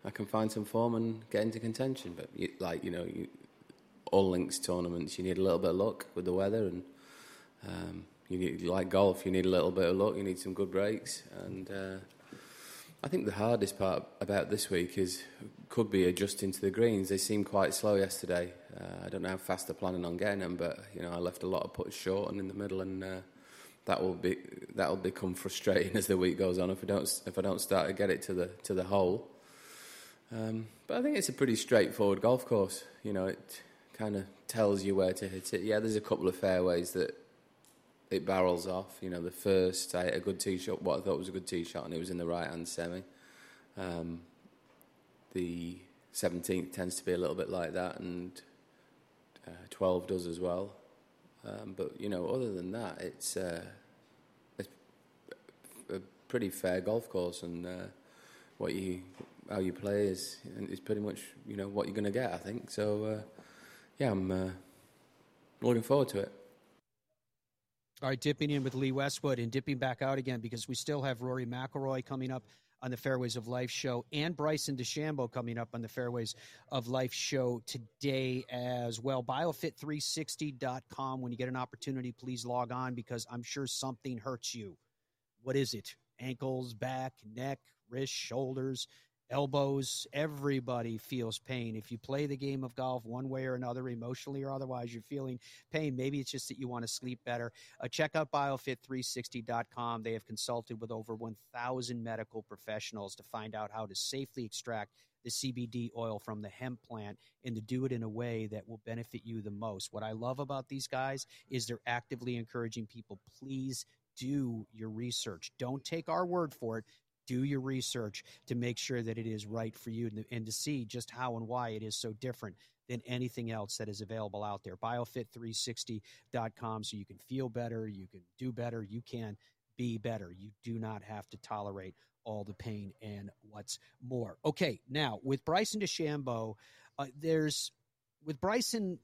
I can find some form and get into contention. But you, like you know, you, all links tournaments, you need a little bit of luck with the weather, and um, you need like golf, you need a little bit of luck. You need some good breaks, and uh, I think the hardest part about this week is could be adjusting to the greens. They seemed quite slow yesterday. Uh, I don't know how fast they're planning on getting them, but you know, I left a lot of putts short and in the middle, and uh, that will be that will become frustrating as the week goes on if I don't if I don't start to get it to the to the hole. Um, but I think it's a pretty straightforward golf course. You know, it kind of tells you where to hit it. Yeah, there's a couple of fairways that it barrels off. You know, the first I hit a good tee shot, what I thought was a good tee shot, and it was in the right hand semi. Um, the 17th tends to be a little bit like that, and uh, 12 does as well. Um, but you know, other than that, it's, uh, it's a pretty fair golf course, and uh, what you how you play is is pretty much you know what you're going to get. I think so. Uh, yeah, I'm uh, looking forward to it. All right, dipping in with Lee Westwood and dipping back out again because we still have Rory McIlroy coming up on the Fairways of Life show and Bryson DeChambeau coming up on the Fairways of Life show today as well. Biofit360.com. When you get an opportunity, please log on because I'm sure something hurts you. What is it? Ankles, back, neck, wrists, shoulders elbows. Everybody feels pain. If you play the game of golf one way or another, emotionally or otherwise, you're feeling pain. Maybe it's just that you want to sleep better. Uh, check out biofit360.com. They have consulted with over 1,000 medical professionals to find out how to safely extract the CBD oil from the hemp plant and to do it in a way that will benefit you the most. What I love about these guys is they're actively encouraging people please do your research. Don't take our word for it do your research to make sure that it is right for you and, and to see just how and why it is so different than anything else that is available out there. Biofit360.com so you can feel better, you can do better, you can be better. You do not have to tolerate all the pain and what's more. Okay, now with Bryson DeChambeau, uh, there's with Bryson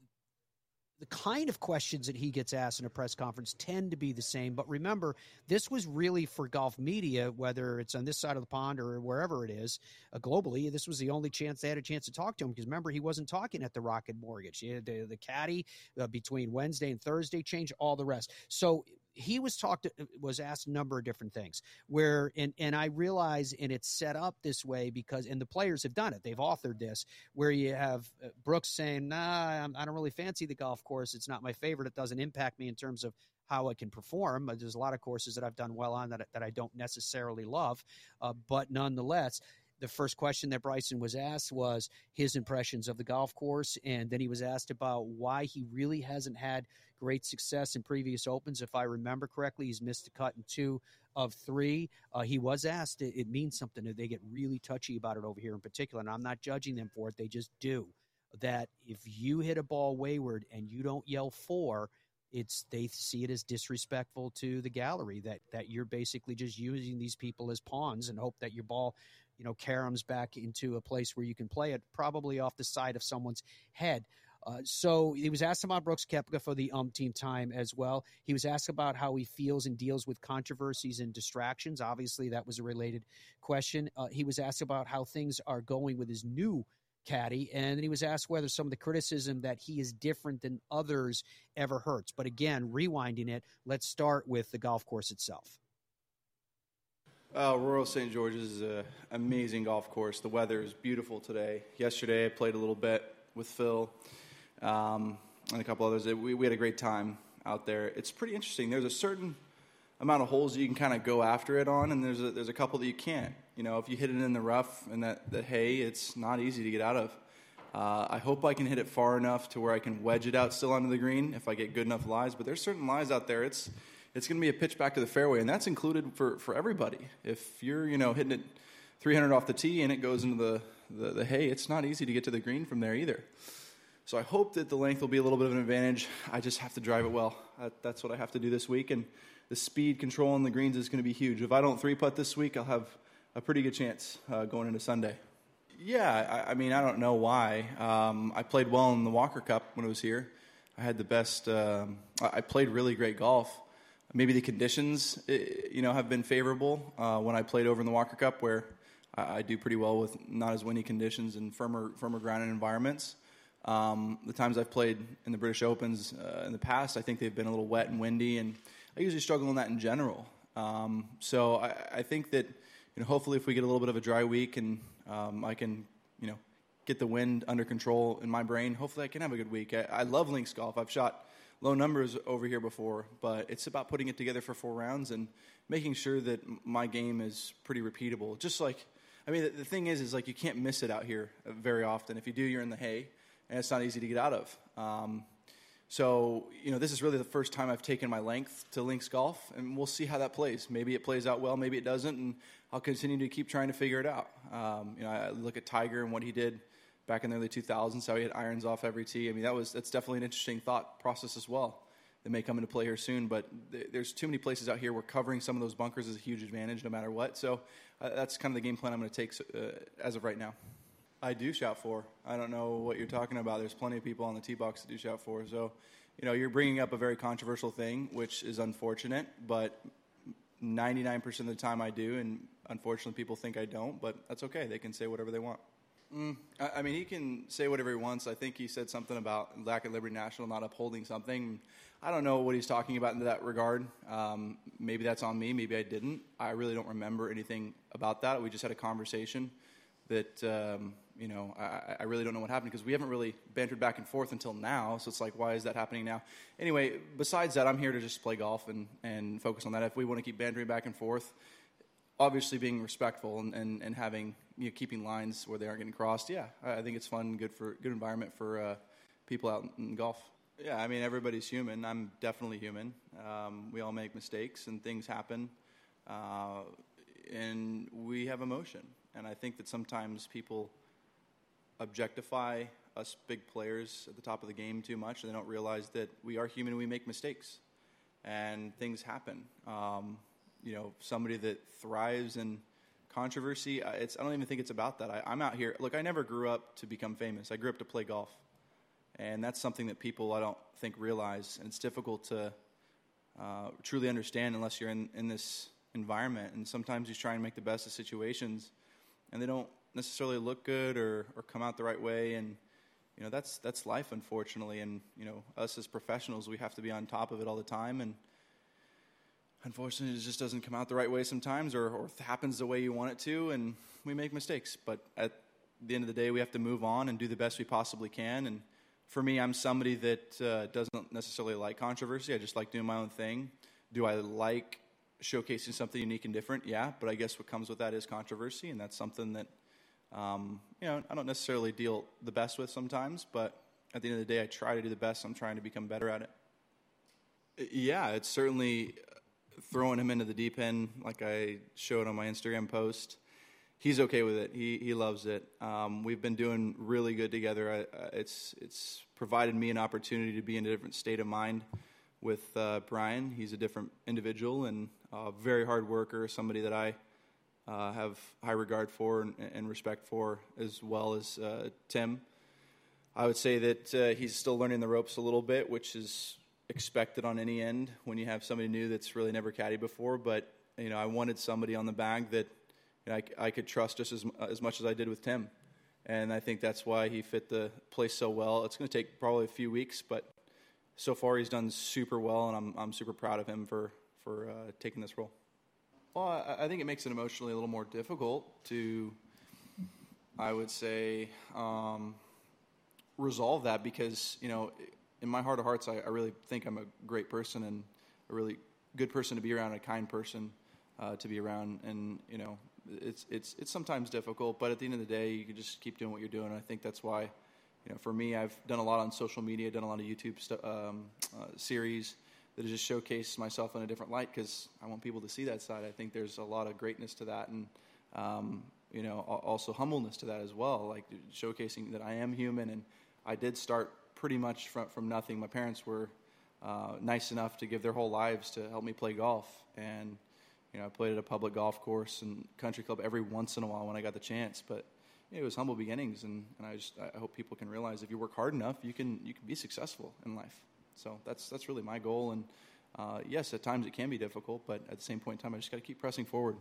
the kind of questions that he gets asked in a press conference tend to be the same. But remember, this was really for golf media, whether it's on this side of the pond or wherever it is uh, globally. This was the only chance they had a chance to talk to him because remember, he wasn't talking at the Rocket Mortgage. The, the caddy uh, between Wednesday and Thursday changed all the rest. So he was talked was asked a number of different things where and and I realize and it's set up this way because and the players have done it. They've authored this where you have uh, Brooks saying nah I don't really fancy the golf course. It's not my favorite. It doesn't impact me in terms of how I can perform. There's a lot of courses that I've done well on that, that I don't necessarily love, uh, but nonetheless, the first question that Bryson was asked was his impressions of the golf course. And then he was asked about why he really hasn't had great success in previous opens. If I remember correctly, he's missed a cut in two of three. Uh, he was asked, it, it means something. They get really touchy about it over here in particular. And I'm not judging them for it, they just do. That if you hit a ball wayward and you don't yell fore, it's they see it as disrespectful to the gallery that that you're basically just using these people as pawns and hope that your ball you know, caroms back into a place where you can play it, probably off the side of someone's head. Uh, so he was asked about Brooks Koepka for the umpteenth time as well. He was asked about how he feels and deals with controversies and distractions. Obviously, that was a related question. Uh, he was asked about how things are going with his new caddy, and he was asked whether some of the criticism that he is different than others ever hurts. But again, rewinding it, let's start with the golf course itself. Uh, Royal St. George's is an amazing golf course. The weather is beautiful today. Yesterday, I played a little bit with Phil um, and a couple others. We, we had a great time out there. It's pretty interesting. There's a certain amount of holes you can kind of go after it on, and there's a, there's a couple that you can't. You know, if you hit it in the rough and that, that hay, it's not easy to get out of. Uh, I hope I can hit it far enough to where I can wedge it out still onto the green if I get good enough lies. But there's certain lies out there. It's it's going to be a pitch back to the fairway, and that's included for, for everybody. If you're you know hitting it 300 off the tee and it goes into the, the, the hay, it's not easy to get to the green from there either. So I hope that the length will be a little bit of an advantage. I just have to drive it well. that's what I have to do this week, and the speed control on the greens is going to be huge. If I don't three putt this week, I'll have a pretty good chance uh, going into Sunday. Yeah, I, I, mean, I don't know why. Um, I played well in the Walker Cup when I was here. I had the best. Um, I played really great golf maybe the conditions, eh, you know, have been favorable. Uh, when I played over in the Walker Cup, where I, I, do pretty well with not as windy conditions and firmer, firmer ground and environments. Um, the times I've played in the British Opens uh, in the past, I think they've been a little wet and windy, and I usually struggle in that in general. Um, so I, I, think that you know, hopefully, if we get a little bit of a dry week and um, I can, you know, get the wind under control in my brain, hopefully I can have a good week. I, I love links golf. I've shot low numbers over here before, but it's about putting it together for four rounds and making sure that my game is pretty repeatable. Just like, I mean, the, the thing is, is like you can't miss it out here very often. If you do, you're in the hay, and it's not easy to get out of. Um, so, you know, this is really the first time I've taken my length to links golf, and we'll see how that plays. Maybe it plays out well, maybe it doesn't, and I'll continue to keep trying to figure it out. Um, you know, I look at Tiger and what he did back in the early 2000s, how he had irons off every tee. I mean, that was that's definitely an interesting thought process as well. That may come into play here soon, but th- there's too many places out here where covering some of those bunkers is a huge advantage, no matter what. So uh, that's kind of the game plan I'm going to take uh, as of right now. I do shout fore. I don't know what you're talking about. There's plenty of people on the tee box that do shout fore. So, you know, you're bringing up a very controversial thing, which is unfortunate, but 99% of the time I do, and unfortunately people think I don't, but that's okay. They can say whatever they want. Mm, I, I, mean, he can say whatever he wants. I think he said something about lack of Liberty National not upholding something. I don't know what he's talking about in that regard. Um, maybe that's on me. Maybe I didn't. I really don't remember anything about that. We just had a conversation that um, you know I, I, really don't know what happened because we haven't really bantered back and forth until now. So it's like, why is that happening now? Anyway, besides that, I'm here to just play golf and and focus on that. If we want to keep bantering back and forth, obviously being respectful and, and, and having you know, keeping lines where they aren't getting crossed. Yeah, I think it's fun, good for good environment for uh, people out in golf. Yeah, I mean everybody's human. I'm definitely human. Um, we all make mistakes and things happen, uh, and we have emotion. And I think that sometimes people objectify us big players at the top of the game too much, and they don't realize that we are human. We make mistakes, and things happen. Um, you know, somebody that thrives in controversy. It's, I don't even think it's about that. I, am out here. Look, I never grew up to become famous. I grew up to play golf, and that's something that people I don't think realize, and it's difficult to uh, truly understand unless you're in, in this environment. And sometimes you try and make the best of situations, and they don't necessarily look good or, or come out the right way. And you know that's that's life, unfortunately. And you know us as professionals, we have to be on top of it all the time. And unfortunately, it just doesn't come out the right way sometimes, or, or happens the way you want it to, and we make mistakes. But at the end of the day, we have to move on and do the best we possibly can. And for me, I'm somebody that uh, doesn't necessarily like controversy. I just like doing my own thing. Do I like showcasing something unique and different? Yeah, but I guess what comes with that is controversy, and that's something that um, you know I don't necessarily deal the best with sometimes. But at the end of the day, I try to do the best. I'm trying to become better at it. Yeah, it's certainly throwing him into the deep end, like I showed on my Instagram post. He's okay with it. He he loves it. Um, we've been doing really good together. I, uh, it's it's provided me an opportunity to be in a different state of mind with uh, Brian. He's a different individual and a very hard worker. Somebody that I uh, have high regard for and, and, respect for, as well as uh, Tim. I would say that uh, he's still learning the ropes a little bit, which is expected on any end when you have somebody new that's really never caddied before. But you know, I wanted somebody on the bag that you know, I, I could trust just as as much as I did with Tim, and I think that's why he fit the place so well. It's going to take probably a few weeks, but so far he's done super well, and I'm I'm super proud of him for for uh, taking this role. Well, I, I, think it makes it emotionally a little more difficult to, I would say, um, resolve that because you know in my heart of hearts, I, I, really think I'm a great person and a really good person to be around, a kind person uh, to be around. And you know, it's it's it's sometimes difficult, but at the end of the day, you can just keep doing what you're doing. I think that's why, you know, for me, I've done a lot on social media, done a lot of YouTube st- um, uh, series that just showcased myself in a different light because I want people to see that side. I think there's a lot of greatness to that, and um, you know, also humbleness to that as well, like showcasing that I am human and I did start pretty much from, from nothing. My parents were uh, nice enough to give their whole lives to help me play golf. And, you know, I played at a public golf course and country club every once in a while when I got the chance. But you know, it was humble beginnings. And, and I just I hope people can realize if you work hard enough, you can, you can be successful in life. So that's, that's really my goal. And uh, yes, at times it can be difficult, but at the same point in time, I just got to keep pressing forward.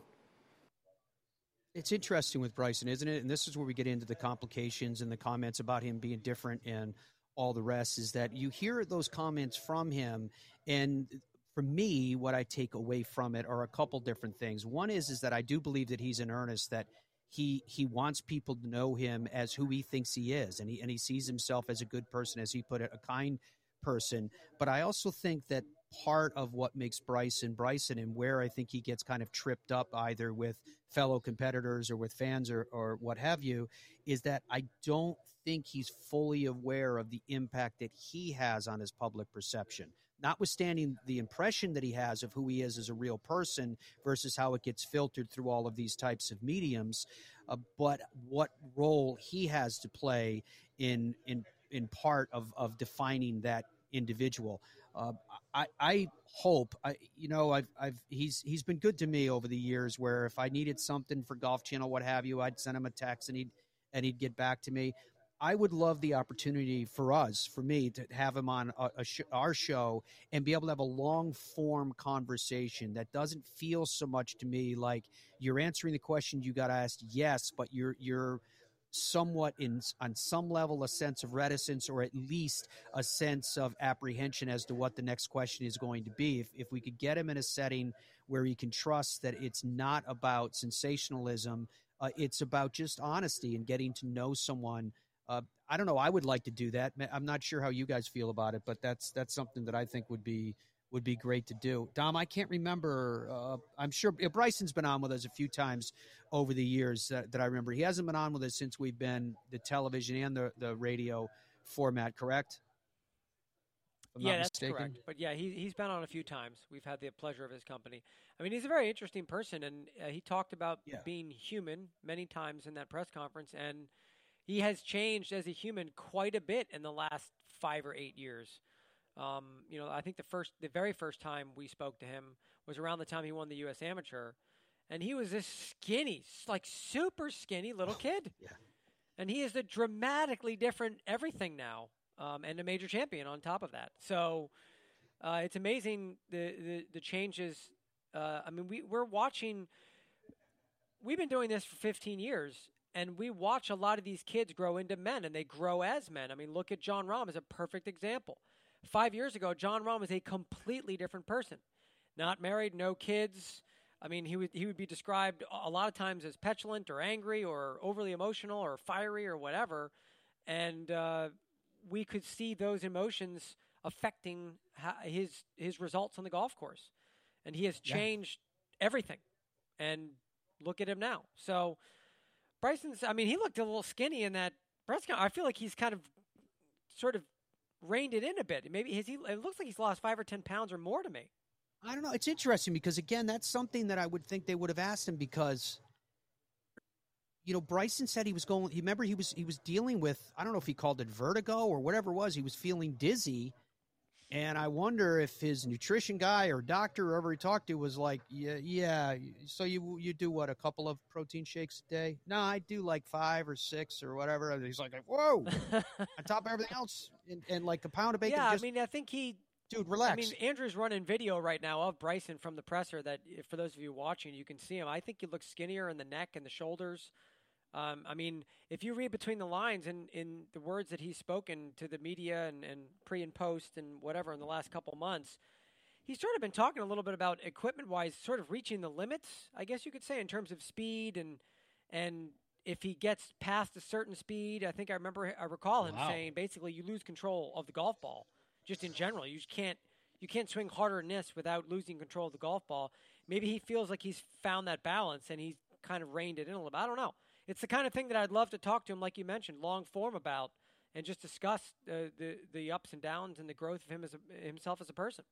It's interesting with Bryson, isn't it? And this is where we get into the complications and the comments about him being different and all the rest is that you hear those comments from him and for me what i take away from it are a couple different things. One is is that i do believe that he's in earnest that he he wants people to know him as who he thinks he is and he and he sees himself as a good person as he put it a kind person. But i also think that part of what makes Bryson Bryson and where I think he gets kind of tripped up either with fellow competitors or with fans or, or what have you is that I don't think he's fully aware of the impact that he has on his public perception. Notwithstanding the impression that he has of who he is as a real person versus how it gets filtered through all of these types of mediums, uh, but what role he has to play in in in part of of defining that individual. Uh, I, I hope I you know I've I've he's he's been good to me over the years where if I needed something for Golf Channel what have you I'd send him a text and he'd and he'd get back to me. I would love the opportunity for us, for me, to have him on a, a sh- our show and be able to have a long form conversation that doesn't feel so much to me like you're answering the question you got asked, yes, but you're you're somewhat in on some level a sense of reticence or at least a sense of apprehension as to what the next question is going to be. If, if we could get him in a setting where he can trust that it's not about sensationalism uh, it's about just honesty and getting to know someone uh, i don't know i would like to do that i'm not sure how you guys feel about it but that's that's something that i think would be would be great to do. Dom, I can't remember. Uh, I'm sure Bryson's been on with us a few times over the years that, that, I remember. He hasn't been on with us since we've been the television and the, the radio format, correct? yeah, that's mistaken. correct. But yeah, he, he's been on a few times. We've had the pleasure of his company. I mean, he's a very interesting person, and uh, he talked about yeah. being human many times in that press conference, and he has changed as a human quite a bit in the last five or eight years. Um, you know, I think the first, the very first time we spoke to him was around the time he won the U.S. Amateur, and he was this skinny, like super skinny little kid. yeah. And he is a dramatically different everything now, um, and a major champion on top of that. So uh, it's amazing the the, the changes. Uh, I mean, we we're watching. We've been doing this for 15 years, and we watch a lot of these kids grow into men, and they grow as men. I mean, look at Jon Rahm as a perfect example. Five years ago, Jon Rahm was a completely different person. Not married, no kids. I mean, he would he would be described a lot of times as petulant or angry or overly emotional or fiery or whatever, and uh, we could see those emotions affecting his his results on the golf course, and he has changed yeah. everything. And look at him now. So Bryson's. I mean, he looked a little skinny in that press conference. I feel like he's kind of sort of reined it in a bit. Maybe has he? It looks like he's lost five or ten pounds or more to me. I don't know. It's interesting because again, that's something that I would think they would have asked him because, you know, Bryson said he was going. Remember, he was he was dealing with I don't know if he called it vertigo or whatever it was. He was feeling dizzy, and I wonder if his nutrition guy or doctor, or whoever he talked to, was like, "Yeah, yeah. So you you do what? A couple of protein shakes a day? No, I do like five or six or whatever." And he's like, "Whoa!" on top of everything else, and, and, like a pound of bacon. Yeah, just, I mean, I think he. Dude, relax. I mean, Andrew's running video right now of Bryson from the presser. That, for those of you watching, you can see him. I think he looks skinnier in the neck and the shoulders. Um, I mean, if you read between the lines in, in the words that he's spoken to the media and, and pre and post and whatever in the last couple months, he's sort of been talking a little bit about equipment wise, sort of reaching the limits, I guess you could say, in terms of speed and and if he gets past a certain speed, I think I remember I recall him wow. saying basically you lose control of the golf ball just in general. You can't you can't swing harder than this without losing control of the golf ball. Maybe he feels like he's found that balance and he's kind of reined it in a little bit. I don't know it's the kind of thing that I'd love to talk to him, like you mentioned, long form about, and just discuss uh, the the ups and downs and the growth of him as a, himself as a person.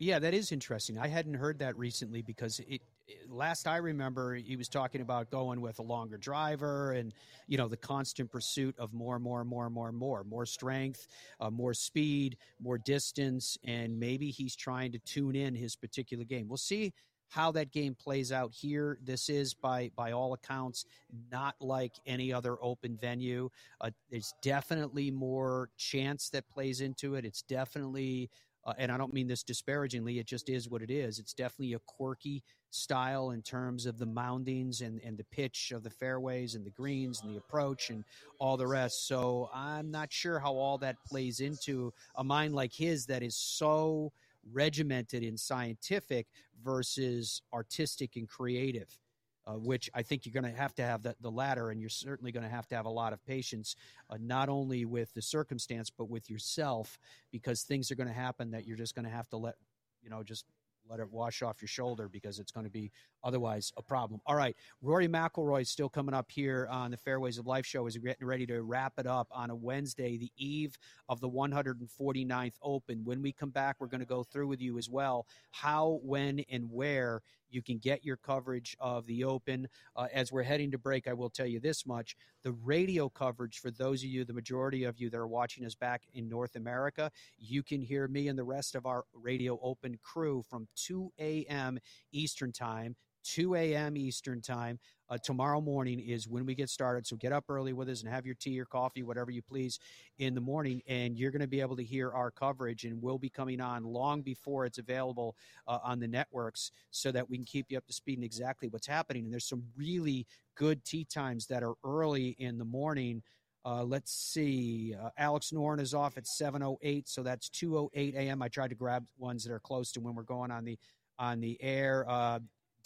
Yeah, that is interesting. I hadn't heard that recently because it, it, last I remember he was talking about going with a longer driver and you know the constant pursuit of more, more, more, more, more, more strength, uh, more speed, more distance, and maybe he's trying to tune in his particular game. We'll see how that game plays out here. This is, by by all accounts, not like any other open venue. Uh, there's definitely more chance that plays into it. It's definitely, uh, and I don't mean this disparagingly. It just is what it is. It's definitely a quirky style in terms of the moundings and and the pitch of the fairways and the greens and the approach and all the rest. So I'm not sure how all that plays into a mind like his that is so regimented and scientific versus artistic and creative. Uh, which I think you're going to have to have the, the latter, and you're certainly going to have to have a lot of patience, uh, not only with the circumstance, but with yourself, because things are going to happen that you're just going to have to let, you know, just let it wash off your shoulder because it's going to be otherwise a problem. All right, Rory McIlroy is still coming up here on the Fairways of Life show as we're getting ready to wrap it up on a Wednesday, the eve of the 149th Open. When we come back, we're going to go through with you as well how, when, and where You can get your coverage of the Open. Uh, as we're heading to break, I will tell you this much the radio coverage for those of you, the majority of you that are watching us back in North America, you can hear me and the rest of our Radio Open crew from 2 a.m. Eastern Time 2 a.m. Eastern Time. Uh, tomorrow morning is when we get started. So get up early with us and have your tea or coffee, whatever you please, in the morning. And you're going to be able to hear our coverage, and we'll be coming on long before it's available uh, on the networks so that we can keep you up to speed in exactly what's happening. And there's some really good tee times that are early in the morning. Uh, let's see. Uh, Alex Noren is off at 7:08, so that's 2:08 a.m. I tried to grab ones that are close to when we're going on the on the air. Uh,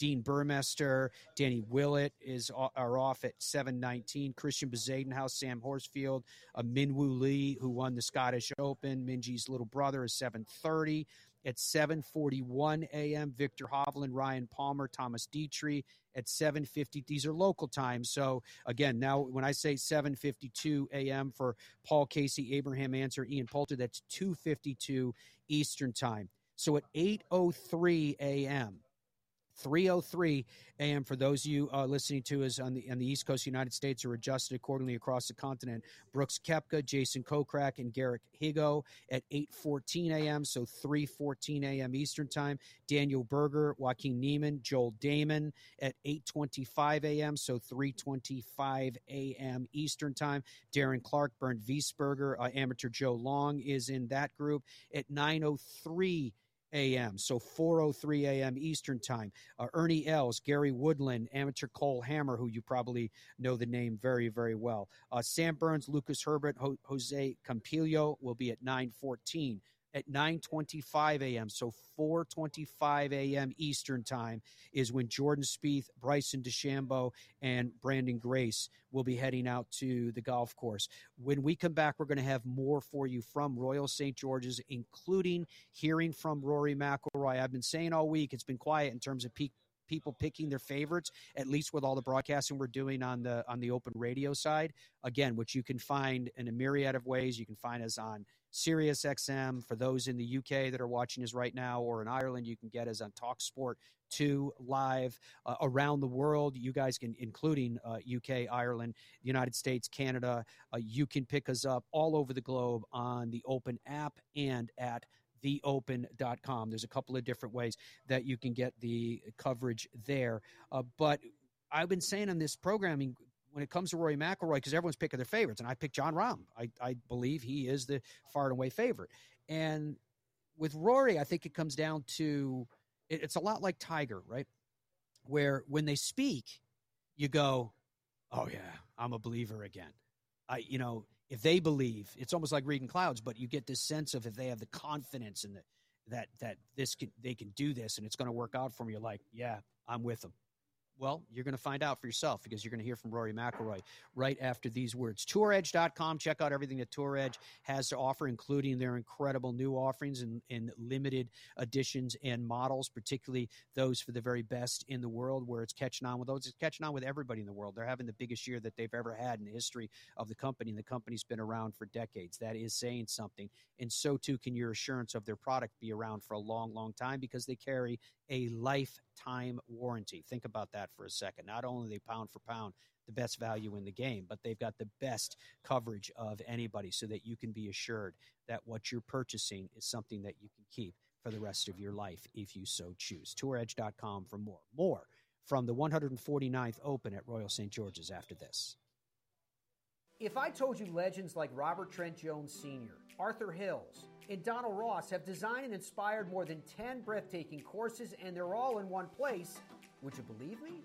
Dean Burmester, Danny Willett is are off at 7:19. Christiaan Bezuidenhout, Sam Horsfield, uh, Minwoo Lee, who won the Scottish Open, Minjee's little brother, is 7:30. At 7:41 a.m., Viktor Hovland, Ryan Palmer, Thomas Detry. At 7:50, these are local times. So again, now when I say 7:52 a.m. for Paul Casey, Abraham Ancer, Ian Poulter, that's 2:52 Eastern time. So at 8:03 a.m. 303 a.m. for those of you uh, listening to us on the on the East Coast United States are adjusted accordingly across the continent. Brooks Koepka, Jason Kokrak, and Garrick Higgo at 8:14 a.m. So 3:14 a.m. Eastern Time. Daniel Berger, Joaquin Niemann, Joel Dahmen at 8:25 a.m. So 3:25 a.m. Eastern Time. Darren Clarke, Bernd Wiesberger, uh, amateur Joe Long is in that group at 9:03 a.m. So 4:03 a.m. Eastern Time. Uh, Ernie Els, Gary Woodland, amateur Cole Hammer, who you probably know the name very, very well. Uh, Sam Burns, Lucas Herbert, Ho- Jose Campillo will be at 9:14 at 9:25 a.m. So 4:25 a.m. Eastern Time is when Jordan Spieth, Bryson DeChambeau, and Branden Grace will be heading out to the golf course. When we come back, we're going to have more for you from Royal St. George's, including hearing from Rory McIlroy. I've been saying all week it's been quiet in terms of peak people picking their favorites at least with all the broadcasting we're doing on the on the open radio side again which you can find in a myriad of ways you can find us on Sirius XM. For those in the UK that are watching us right now or in Ireland, you can get us on Talk Sport 2 live uh, around the world. You guys can, including uh, UK, Ireland, United States, Canada, uh, you can pick us up all over the globe on the Open app and at theopen.com. There's a couple of different ways that you can get the coverage there. Uh, but I've been saying on this programming when it comes to Rory McIlroy, because everyone's picking their favorites, and I picked Jon Rahm. I, I believe he is the far and away favorite. And with Rory, I think it comes down to it, it's a lot like Tiger, right? Where when they speak, you go, "Oh yeah, I'm a believer again." I, you know, if they believe, it's almost like reading clouds, but you get this sense of if they have the confidence and the, that that this can they can do this and it's going to work out for me. You're like, yeah, I'm with them. Well, you're going to find out for yourself because you're going to hear from Rory McIlroy right after these words. TourEdge.com. Check out everything that Tour Edge has to offer, including their incredible new offerings and, in limited editions and models, particularly those for the very best in the world, where it's catching on with those. It's catching on with everybody in the world. They're having the biggest year that they've ever had in the history of the company, and the company's been around for decades. That is saying something. And so too can your assurance of their product be around for a long, long time because they carry a lifetime warranty. Think about that for a second. Not only they pound for pound the best value in the game, but they've got the best coverage of anybody so that you can be assured that what you're purchasing is something that you can keep for the rest of your life if you so choose. TourEdge.com for more. More from the 149th Open at Royal St. George's after this. If I told you legends like Robert Trent Jones Sr., Arthur Hills, and Donald Ross have designed and inspired more than 10 breathtaking courses, and they're all in one place, would you believe me?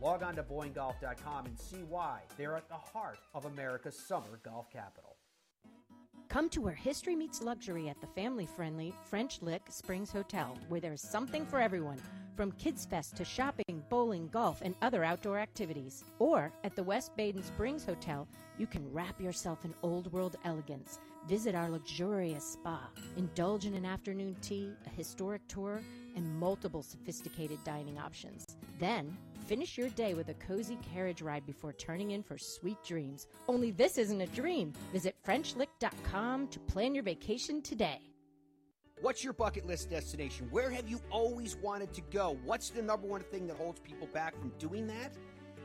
Log on to BoyneGolf.com and see why they're at the heart of America's summer golf capital. Come to where history meets luxury at the family friendly French Lick Springs Hotel, where there's something for everyone, from Kids Fest to shopping, bowling, golf, and other outdoor activities. Or at the West Baden Springs Hotel, you can wrap yourself in old world elegance. Visit our luxurious spa, indulge in an afternoon tea, a historic tour, and multiple sophisticated dining options. Then, finish your day with a cozy carriage ride before turning in for sweet dreams. Only this isn't a dream. Visit FrenchLick.com to plan your vacation today. What's your bucket list destination? Where have you always wanted to go? What's the number one thing that holds people back from doing that?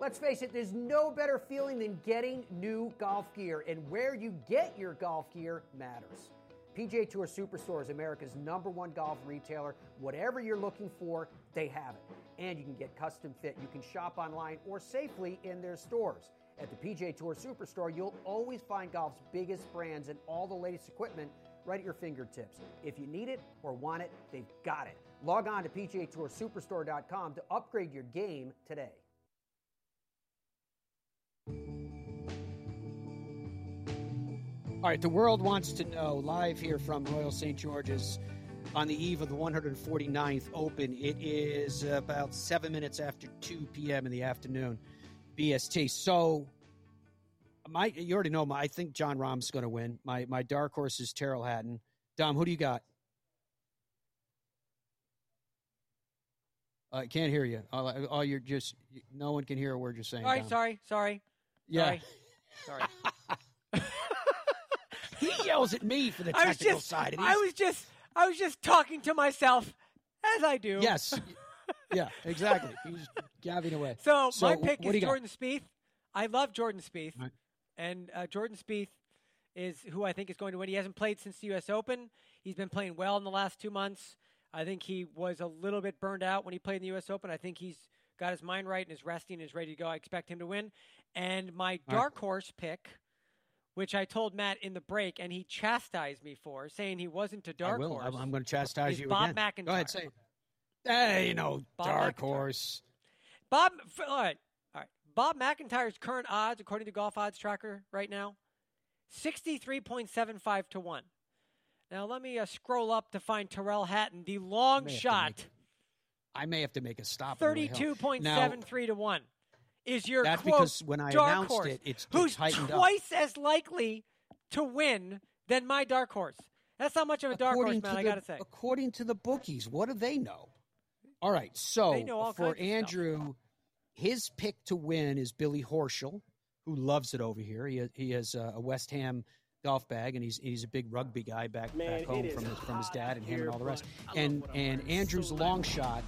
Let's face it, there's no better feeling than getting new golf gear, and where you get your golf gear matters. PGA Tour Superstore is America's number one golf retailer. Whatever you're looking for, they have it. And you can get custom fit. You can shop online or safely in their stores. At the PGA Tour Superstore, you'll always find golf's biggest brands and all the latest equipment right at your fingertips. If you need it or want it, they've got it. Log on to PGATourSuperstore.com to upgrade your game today. All right, the world wants to know live here from Royal St. George's on the eve of the 149th Open. It is about seven minutes after 2 p.m. in the afternoon, BST. So, my you already know my. I think Jon Rahm's going to win. My my dark horse is Tyrrell Hatton. Dom, who do you got? I can't hear you. All, all you're just no one can hear a word you're saying. All right, Dom. sorry, sorry. Yeah. Sorry. sorry. he yells at me for the I was technical just, side. I was just, I was just talking to myself, as I do. Yes. yeah, exactly. He's gabbing away. So, my pick is got? Jordan Spieth. I love Jordan Spieth, and uh, Jordan Spieth is who I think is going to win. He hasn't played since the U.S. Open. He's been playing well in the last two months. I think he was a little bit burned out when he played in the U.S. Open. I think he's got his mind right and is resting and is ready to go. I expect him to win. And my dark horse pick, which I told Matt in the break, and he chastised me for saying he wasn't a dark I will. horse. I'm, I'm going to chastise you Bob again. MacIntyre. Go ahead, say. Hey, you know, Bob dark MacIntyre. horse. Bob, all right, all right. Bob MacIntyre's current odds, according to Golf Odds Tracker, right now, sixty-three point seven five to one. Now let me uh, scroll up to find Tyrrell Hatton, the long shot, I may have to make a stop. on the way home. thirty-two point seven three to one. Is your That's quote, because when I announced horse, it, it's- who's heightened up. twice as likely to win than my dark horse. That's not much of a dark horse, man. to I gotta say. According to the bookies, what do they know? All right, so all for kinds of stuff. Andrew, his pick to win is Billy Horschel, who loves it over here. He he has a West Ham golf bag, and he's he's a big rugby guy back Man, back home from his from his dad and him and all the rest. but I love And and wearing. Andrew's So long shot,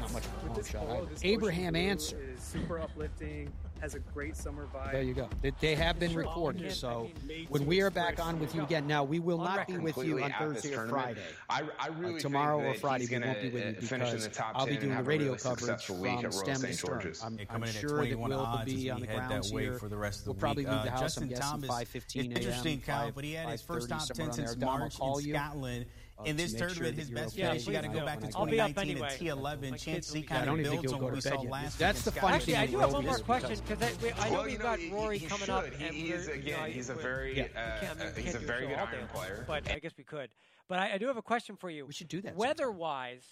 not much of a long shot. Abraham Ancer. super uplifting. Has a great summer vibe. There you go. They, they have been recorded. So when we are back on with you again, now we will not be with you on Thursday or. Friday. I, I really uh, tomorrow or Friday we won't be with you uh, finish in because I'll be doing the radio really coverage successful week from at Royal stem to St. stern. I'm, I'm coming in at sure that 21 Will will odds be on the head that grounds way here. for the rest of the we'll probably week. leave Uh, the house. Justin I'm guessing Thomas, 5:15 it's interesting, Kyle, but he had his first top 10 since March in Scotland. In this tournament, his best finish, you got to go back to I'll 2019 anyway. T11. My Chance kids will C kind I don't of even think builds he'll on go what to we bed saw yet. last That's the in funny Actually, thing I do have one more question because- because I, I know we've got he- Rory he coming should. up, He- and he's we're, you know, again, he's a very, we uh, can't- uh, he's a very good all day iron player. But I guess we could. But I, I do have a question for you. We should do that. Weather-wise,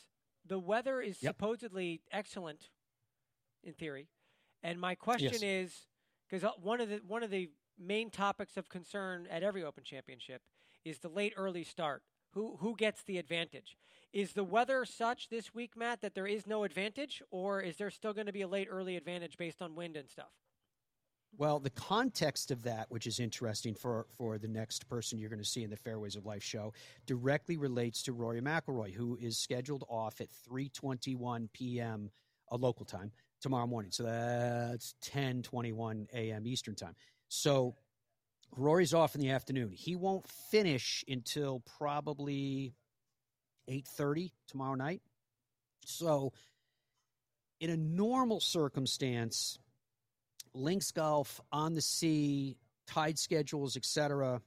the weather is supposedly excellent, in theory, and my question Yes. is because one of the one of the main topics of concern at every Open Championship is the late early start. Who who gets the advantage. Is the weather such this week, Matt, that there is no advantage, or is there still going to be a late early advantage based on wind and stuff? Well, the context of that, which is interesting for, for the next person you're going to see in the Fairways of Life show, directly relates to Rory McIlroy, who is scheduled off at 3:21 p.m. a local time tomorrow morning. So that's 10:21 a.m. Eastern time. So Rory's off in the afternoon. He won't finish until probably 8:30 tomorrow night. So in a normal circumstance, links golf on the sea, tide schedules, etc.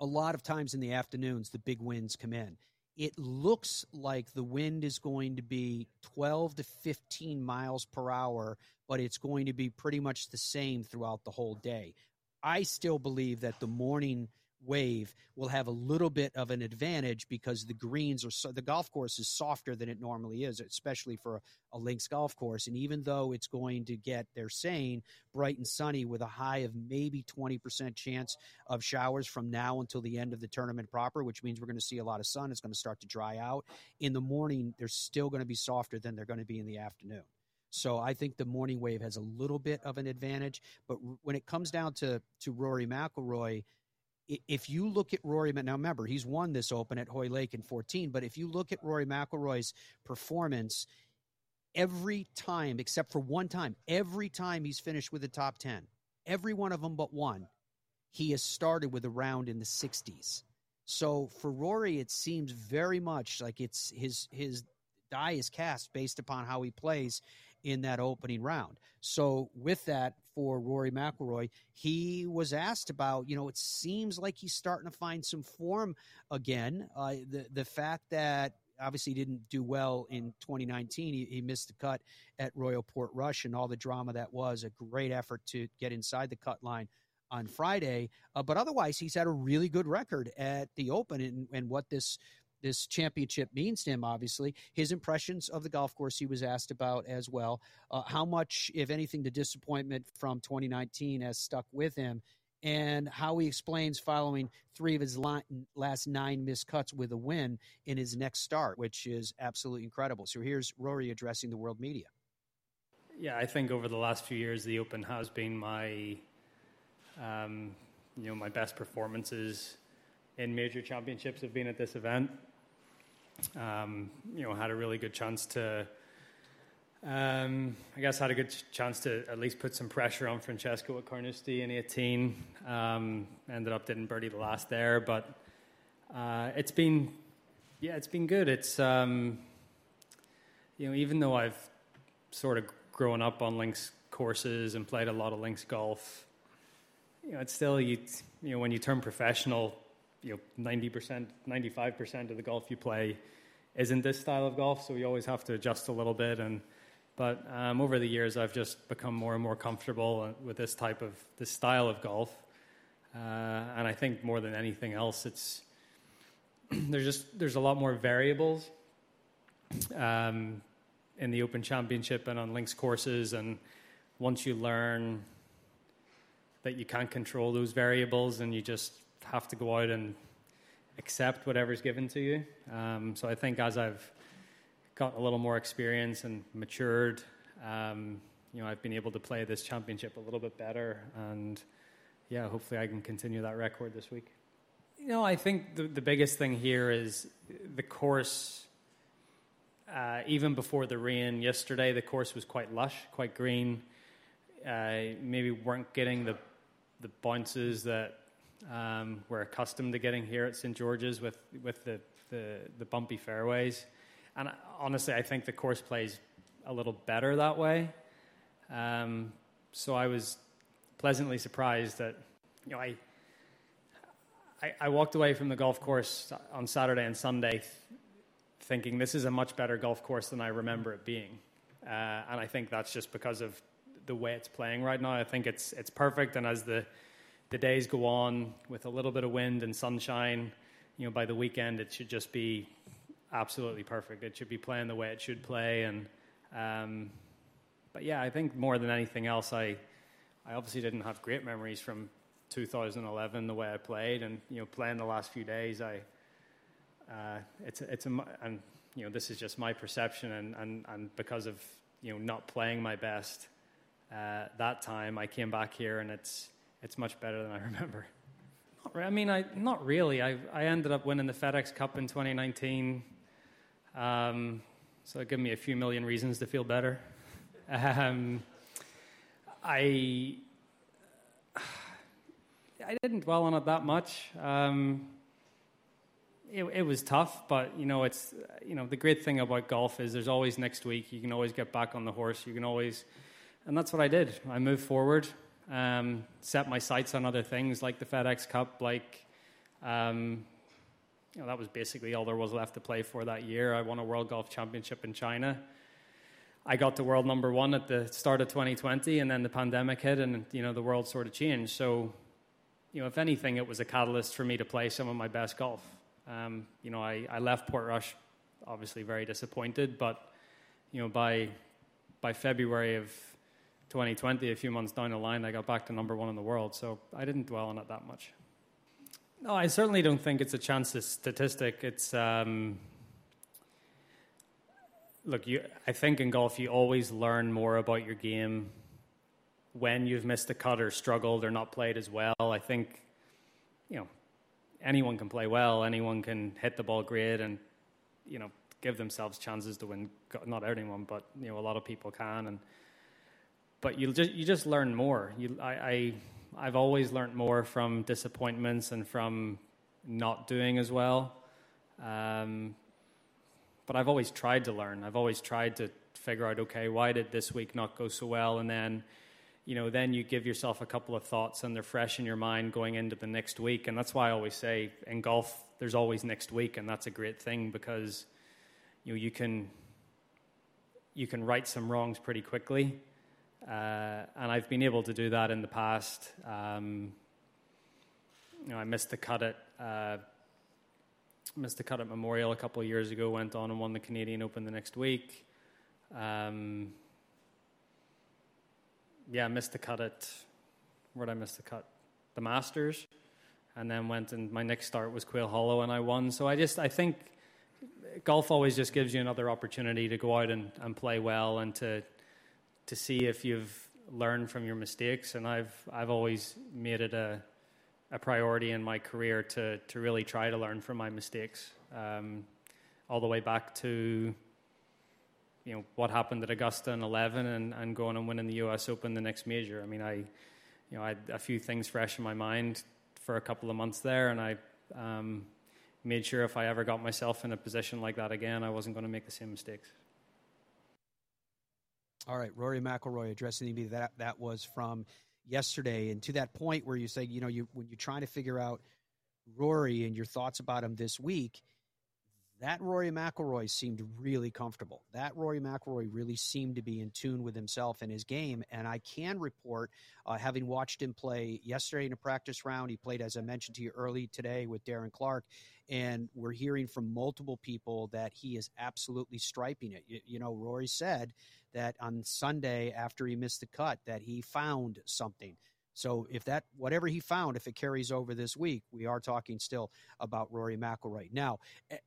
A lot of times in the afternoons, the big winds come in. It looks like the wind is going to be 12 to 15 miles per hour, but it's going to be pretty much the same throughout the whole day. I still believe that the morning wave will have a little bit of an advantage because the greens are so the golf course is softer than it normally is, especially for a, a links golf course. And even though it's going to get, they're saying, bright and sunny with a high of maybe 20% chance of showers from now until the end of the tournament proper, which means we're going to see a lot of sun. It's going to start to dry out. In the morning, they're still going to be softer than they're going to be in the afternoon. So I think the morning wave has a little bit of an advantage. But when it comes down to to Rory McIlroy, if you look at Rory, now remember he's won this Open at Hoylake in 14, but if you look at Rory McIlroy's performance, every time except for one time, every time he's finished with the top 10, every one of them but one, he has started with a round in the 60s. So for Rory, it seems very much like it's his his die is cast based upon how he plays in that opening round. So with that, for Rory McIlroy, he was asked about, you know, it seems like he's starting to find some form again. Uh, the the fact that obviously he didn't do well in 2019. He, he, missed the cut at Royal Portrush and all the drama that was. A great effort to get inside the cut line on Friday. Uh, but otherwise, he's had a really good record at the Open and, and what this this championship means to him, obviously. His impressions of the golf course he was asked about as well. Uh, how much, if anything, the disappointment from 2019 has stuck with him, and how he explains following three of his last nine missed cuts with a win in his next start, which is absolutely incredible. So here's Rory addressing the world media. Yeah, I think over the last few years, the Open has been my, um, you know, my best performances in major championships have been at this event. Um, you know, had a really good chance to, um, I guess, had a good chance to at least put some pressure on Francesco at Carnoustie in 18. Um, ended up didn't birdie the last there, but uh, it's been, yeah, it's been good. It's, um, you know, even though I've sort of grown up on links courses and played a lot of links golf, you know, it's still you, you know, when you turn professional you know, ninety percent, ninety-five percent of the golf you play isn't this style of golf, so you always have to adjust a little bit. And but um, over the years, I've just become more and more comfortable with this type of this style of golf. Uh, and I think more than anything else, it's there's just there's a lot more variables um, in the Open Championship and on links courses, and once you learn that you can't control those variables, and you just have to go out and accept whatever's given to you. Um, so I think as I've got a little more experience and matured, um, you know, I've been able to play this championship a little bit better, and yeah, hopefully I can continue that record this week. You know, I think the, the biggest thing here is the course. Uh, even before the rain yesterday, the course was quite lush, quite green. Uh, maybe weren't getting the the bounces that um, we're accustomed to getting here at St George's with with the, the, the bumpy fairways, and honestly, I think the course plays a little better that way. Um, so I was pleasantly surprised that you know I, I, I walked away from the golf course on Saturday and Sunday th- thinking this is a much better golf course than I remember it being, uh, and I think that's just because of the way it's playing right now. I think it's it's perfect, and as the the days go on with a little bit of wind and sunshine, you know, by the weekend it should just be absolutely perfect. It should be playing the way it should play, and um, but yeah, I think more than anything else, I I obviously didn't have great memories from 2011 the way I played, and you know, playing the last few days, I uh, it's it's a and you know this is just my perception, and and and because of you know not playing my best uh, that time, I came back here, and it's it's much better than I remember. I mean, I not really. I I ended up winning the FedEx Cup in 2019. Um, so it gave me a few million reasons to feel better. Um, I I didn't dwell on it that much. Um, it, it, was tough, but you know, it's you know the great thing about golf is there's always next week. You can always get back on the horse. You can always, and that's what I did. I moved forward, um, set my sights on other things like the FedEx Cup, like um, you know that was basically all there was left to play for that year. I won a World Golf Championship in China. I got to world number one at the start of 2020, and then the pandemic hit, and you know the world sort of changed. So, you know, if anything, it was a catalyst for me to play some of my best golf. Um, you know, I, I left Portrush obviously very disappointed, but you know, by by February of 2020, a few months down the line, I got back to number one in the world. So I didn't dwell on it that much. No, I certainly don't think it's a chance statistic. It's um, look, you, I think in golf you always learn more about your game when you've missed a cut or struggled or not played as well. I think, you know, anyone can play well, anyone can hit the ball great, and you know, give themselves chances to win. Not anyone, but you know, a lot of people can. And but you just you just learn more. You, I, I I've always learned more from disappointments and from not doing as well. Um, but I've always tried to learn. I've always tried to figure out, okay, why did this week not go so well? And then, you know, then you give yourself a couple of thoughts and they're fresh in your mind going into the next week. And that's why I always say in golf, there's always next week, and that's a great thing because you know you can you can right some wrongs pretty quickly. Uh, and I've been able to do that in the past. Um, you know, I missed the cut at uh, missed the cut at Memorial a couple of years ago, went on and won the Canadian Open the next week. Um, yeah, missed the cut at, where did I miss the cut? The Masters. And then went and my next start was Quail Hollow and I won. So I just, I think golf always just gives you another opportunity to go out and, and play well and to, to see if you've learned from your mistakes. And I've, I've always made it a, a priority in my career to to really try to learn from my mistakes, um, all the way back to you know what happened at Augusta in 11 and, and going and winning the U.S. Open the next major. I mean, I you know I had a few things fresh in my mind for a couple of months there, and I um, made sure if I ever got myself in a position like that again, I wasn't going to make the same mistakes. All right, Rory McIlroy addressing me. That that was from yesterday, and to that point where you say, you know, you when you're trying to figure out Rory and your thoughts about him this week, that Rory McIlroy seemed really comfortable. That Rory McIlroy really seemed to be in tune with himself and his game. And I can report, uh, having watched him play yesterday in a practice round, he played, as I mentioned to you early today, with Darren Clarke. And we're hearing from multiple people that he is absolutely striping it. You, you know, Rory said that on Sunday after he missed the cut that he found something. So if that whatever he found, if it carries over this week, we are talking still about Rory McIlroy. Now,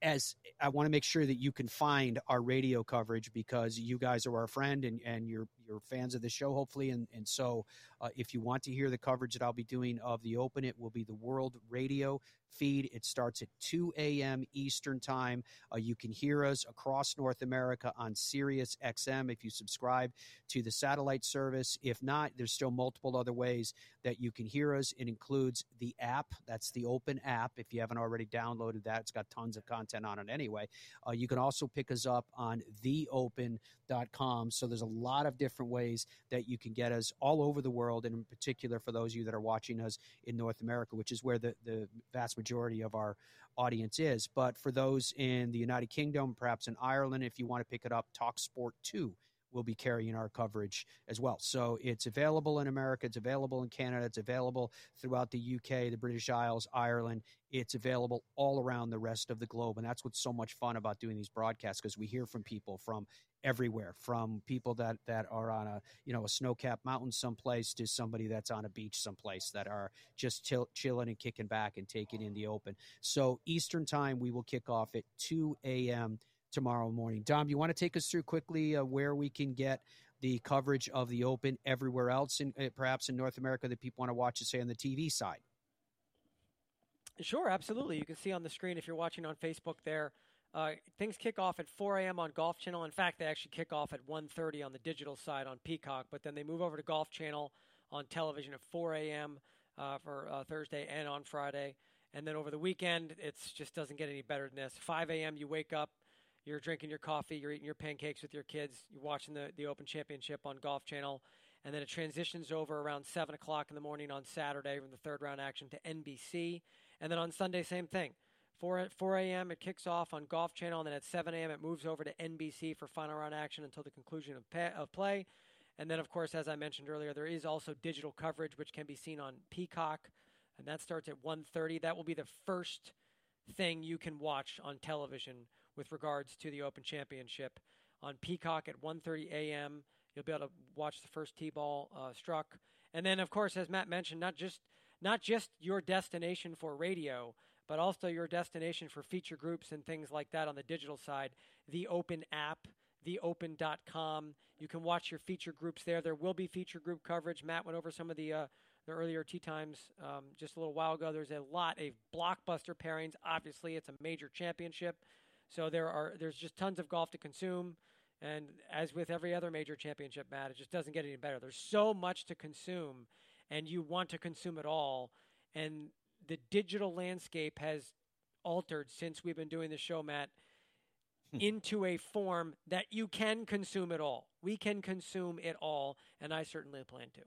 as I want to make sure that you can find our radio coverage because you guys are our friend and, and you're you're fans of the show, hopefully, and and so uh, if you want to hear the coverage that I'll be doing of the Open, it will be the World Radio feed. It starts at 2 a.m. Eastern Time. Uh, you can hear us across North America on Sirius XM if you subscribe to the satellite service. If not, there's still multiple other ways that you can hear us. It includes the app. That's the Open app. If you haven't already downloaded that, it's got tons of content on it anyway. Uh, you can also pick us up on theopen.com. So there's a lot of different ways that you can get us all over the world, and in particular for those of you that are watching us in North America, which is where the, the vast majority of our audience is. But for those in the United Kingdom, perhaps in Ireland, if you want to pick it up, Talk Sport 2 will be carrying our coverage as well. So it's available in America, it's available in Canada, it's available throughout the UK, the British Isles, Ireland. It's available all around the rest of the globe. And that's what's so much fun about doing these broadcasts because we hear from people from everywhere from people that that are on a you know a snow-capped mountain someplace to somebody that's on a beach someplace that are just chill, chilling and kicking back and taking in the open so eastern time we will kick off at 2 a.m tomorrow morning. Dom, you want to take us through quickly uh, where we can get the coverage of the Open everywhere else, in, uh, perhaps in North America, that people want to watch, say, on the TV side? Sure, absolutely. You can see on the screen if you're watching on Facebook there. Uh, things kick off at 4 a.m. on Golf Channel. In fact, they actually kick off at 1:30 on the digital side on Peacock, but then they move over to Golf Channel on television at 4 a.m. Uh, for uh, Thursday and on Friday. And then over the weekend, it just doesn't get any better than this. 5 a.m. You wake up, you're drinking your coffee, you're eating your pancakes with your kids, you're watching the, the Open Championship on Golf Channel, and then it transitions over around 7 o'clock in the morning on Saturday from the third round action to NBC. And then on Sunday, same thing. 4, 4 a.m. it kicks off on Golf Channel, and then at 7 a.m. it moves over to NBC for final round action until the conclusion of, pay, of play. And then, of course, as I mentioned earlier, there is also digital coverage, which can be seen on Peacock, and that starts at 1.30. That will be the first thing you can watch on television with regards to the Open Championship. On Peacock at 1:30 a.m., you'll be able to watch the first tee ball uh, struck, and then of course, as Matt mentioned, not just not just your destination for radio, but also your destination for feature groups and things like that on the digital side. The Open app, theopen.com. You can watch your feature groups there. There will be feature group coverage. Matt went over some of the uh, the earlier tee times um, just a little while ago. There's a lot of blockbuster pairings. Obviously, it's a major championship, so there are there's just tons of golf to consume. And as with every other major championship, Matt, it just doesn't get any better. There's so much to consume, and you want to consume it all. And the digital landscape has altered since we've been doing the show, Matt, hmm. into a form that you can consume it all. We can consume it all, and I certainly plan to.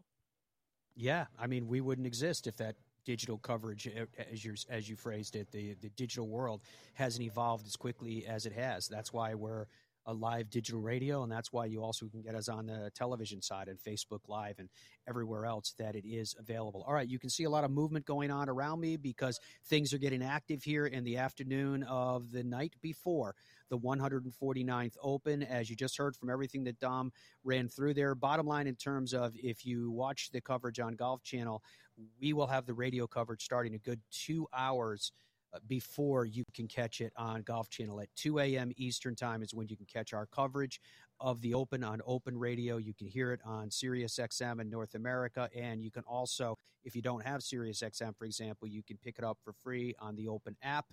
Yeah, I mean, we wouldn't exist if that digital coverage, eh, as you as you phrased it, the the digital world hasn't evolved as quickly as it has. That's why we're a live digital radio, and that's why you also can get us on the television side and Facebook Live and everywhere else that it is available. All right, you can see a lot of movement going on around me because things are getting active here in the afternoon of the night before the 149th Open. As you just heard from everything that Dom ran through there, bottom line in terms of if you watch the coverage on Golf Channel, we will have the radio coverage starting a good two hours uh, before you can catch it on Golf Channel at 2 a.m. Eastern Time is when you can catch our coverage of the Open on Open Radio. You can hear it on Sirius XM in North America, and you can also, if you don't have Sirius XM, for example, you can pick it up for free on the Open app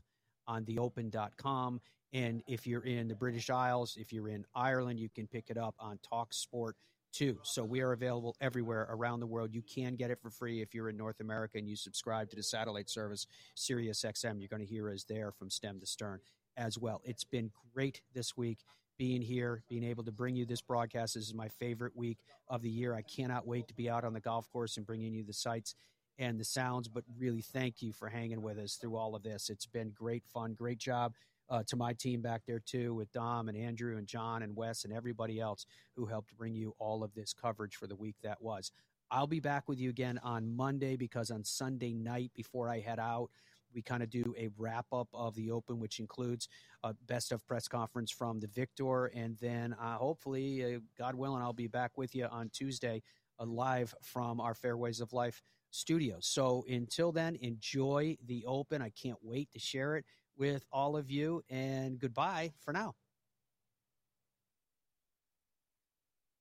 on theopen.com. And if you're in the British Isles, if you're in Ireland, you can pick it up on Talk Sport too. So we are available everywhere around the world. You can get it for free if you're in North America and you subscribe to the satellite service Sirius XM. You're going to hear us there from stem to stern as well. It's been great this week being here, being able to bring you this broadcast. This is my favorite week of the year. I cannot wait to be out on the golf course and bringing you the sights and the sounds, but really thank you for hanging with us through all of this. It's been great fun. Great job uh, to my team back there too, with Dom and Andrew and John and Wes and everybody else who helped bring you all of this coverage for the week that was. I'll be back with you again on Monday because on Sunday night before I head out, we kind of do a wrap up of the Open, which includes a best of press conference from the Victor, and then uh, hopefully, uh, God willing, I'll be back with you on Tuesday, uh, live from our Fairways of Life studios. So until then, enjoy the Open. I can't wait to share it with all of you. And goodbye for now.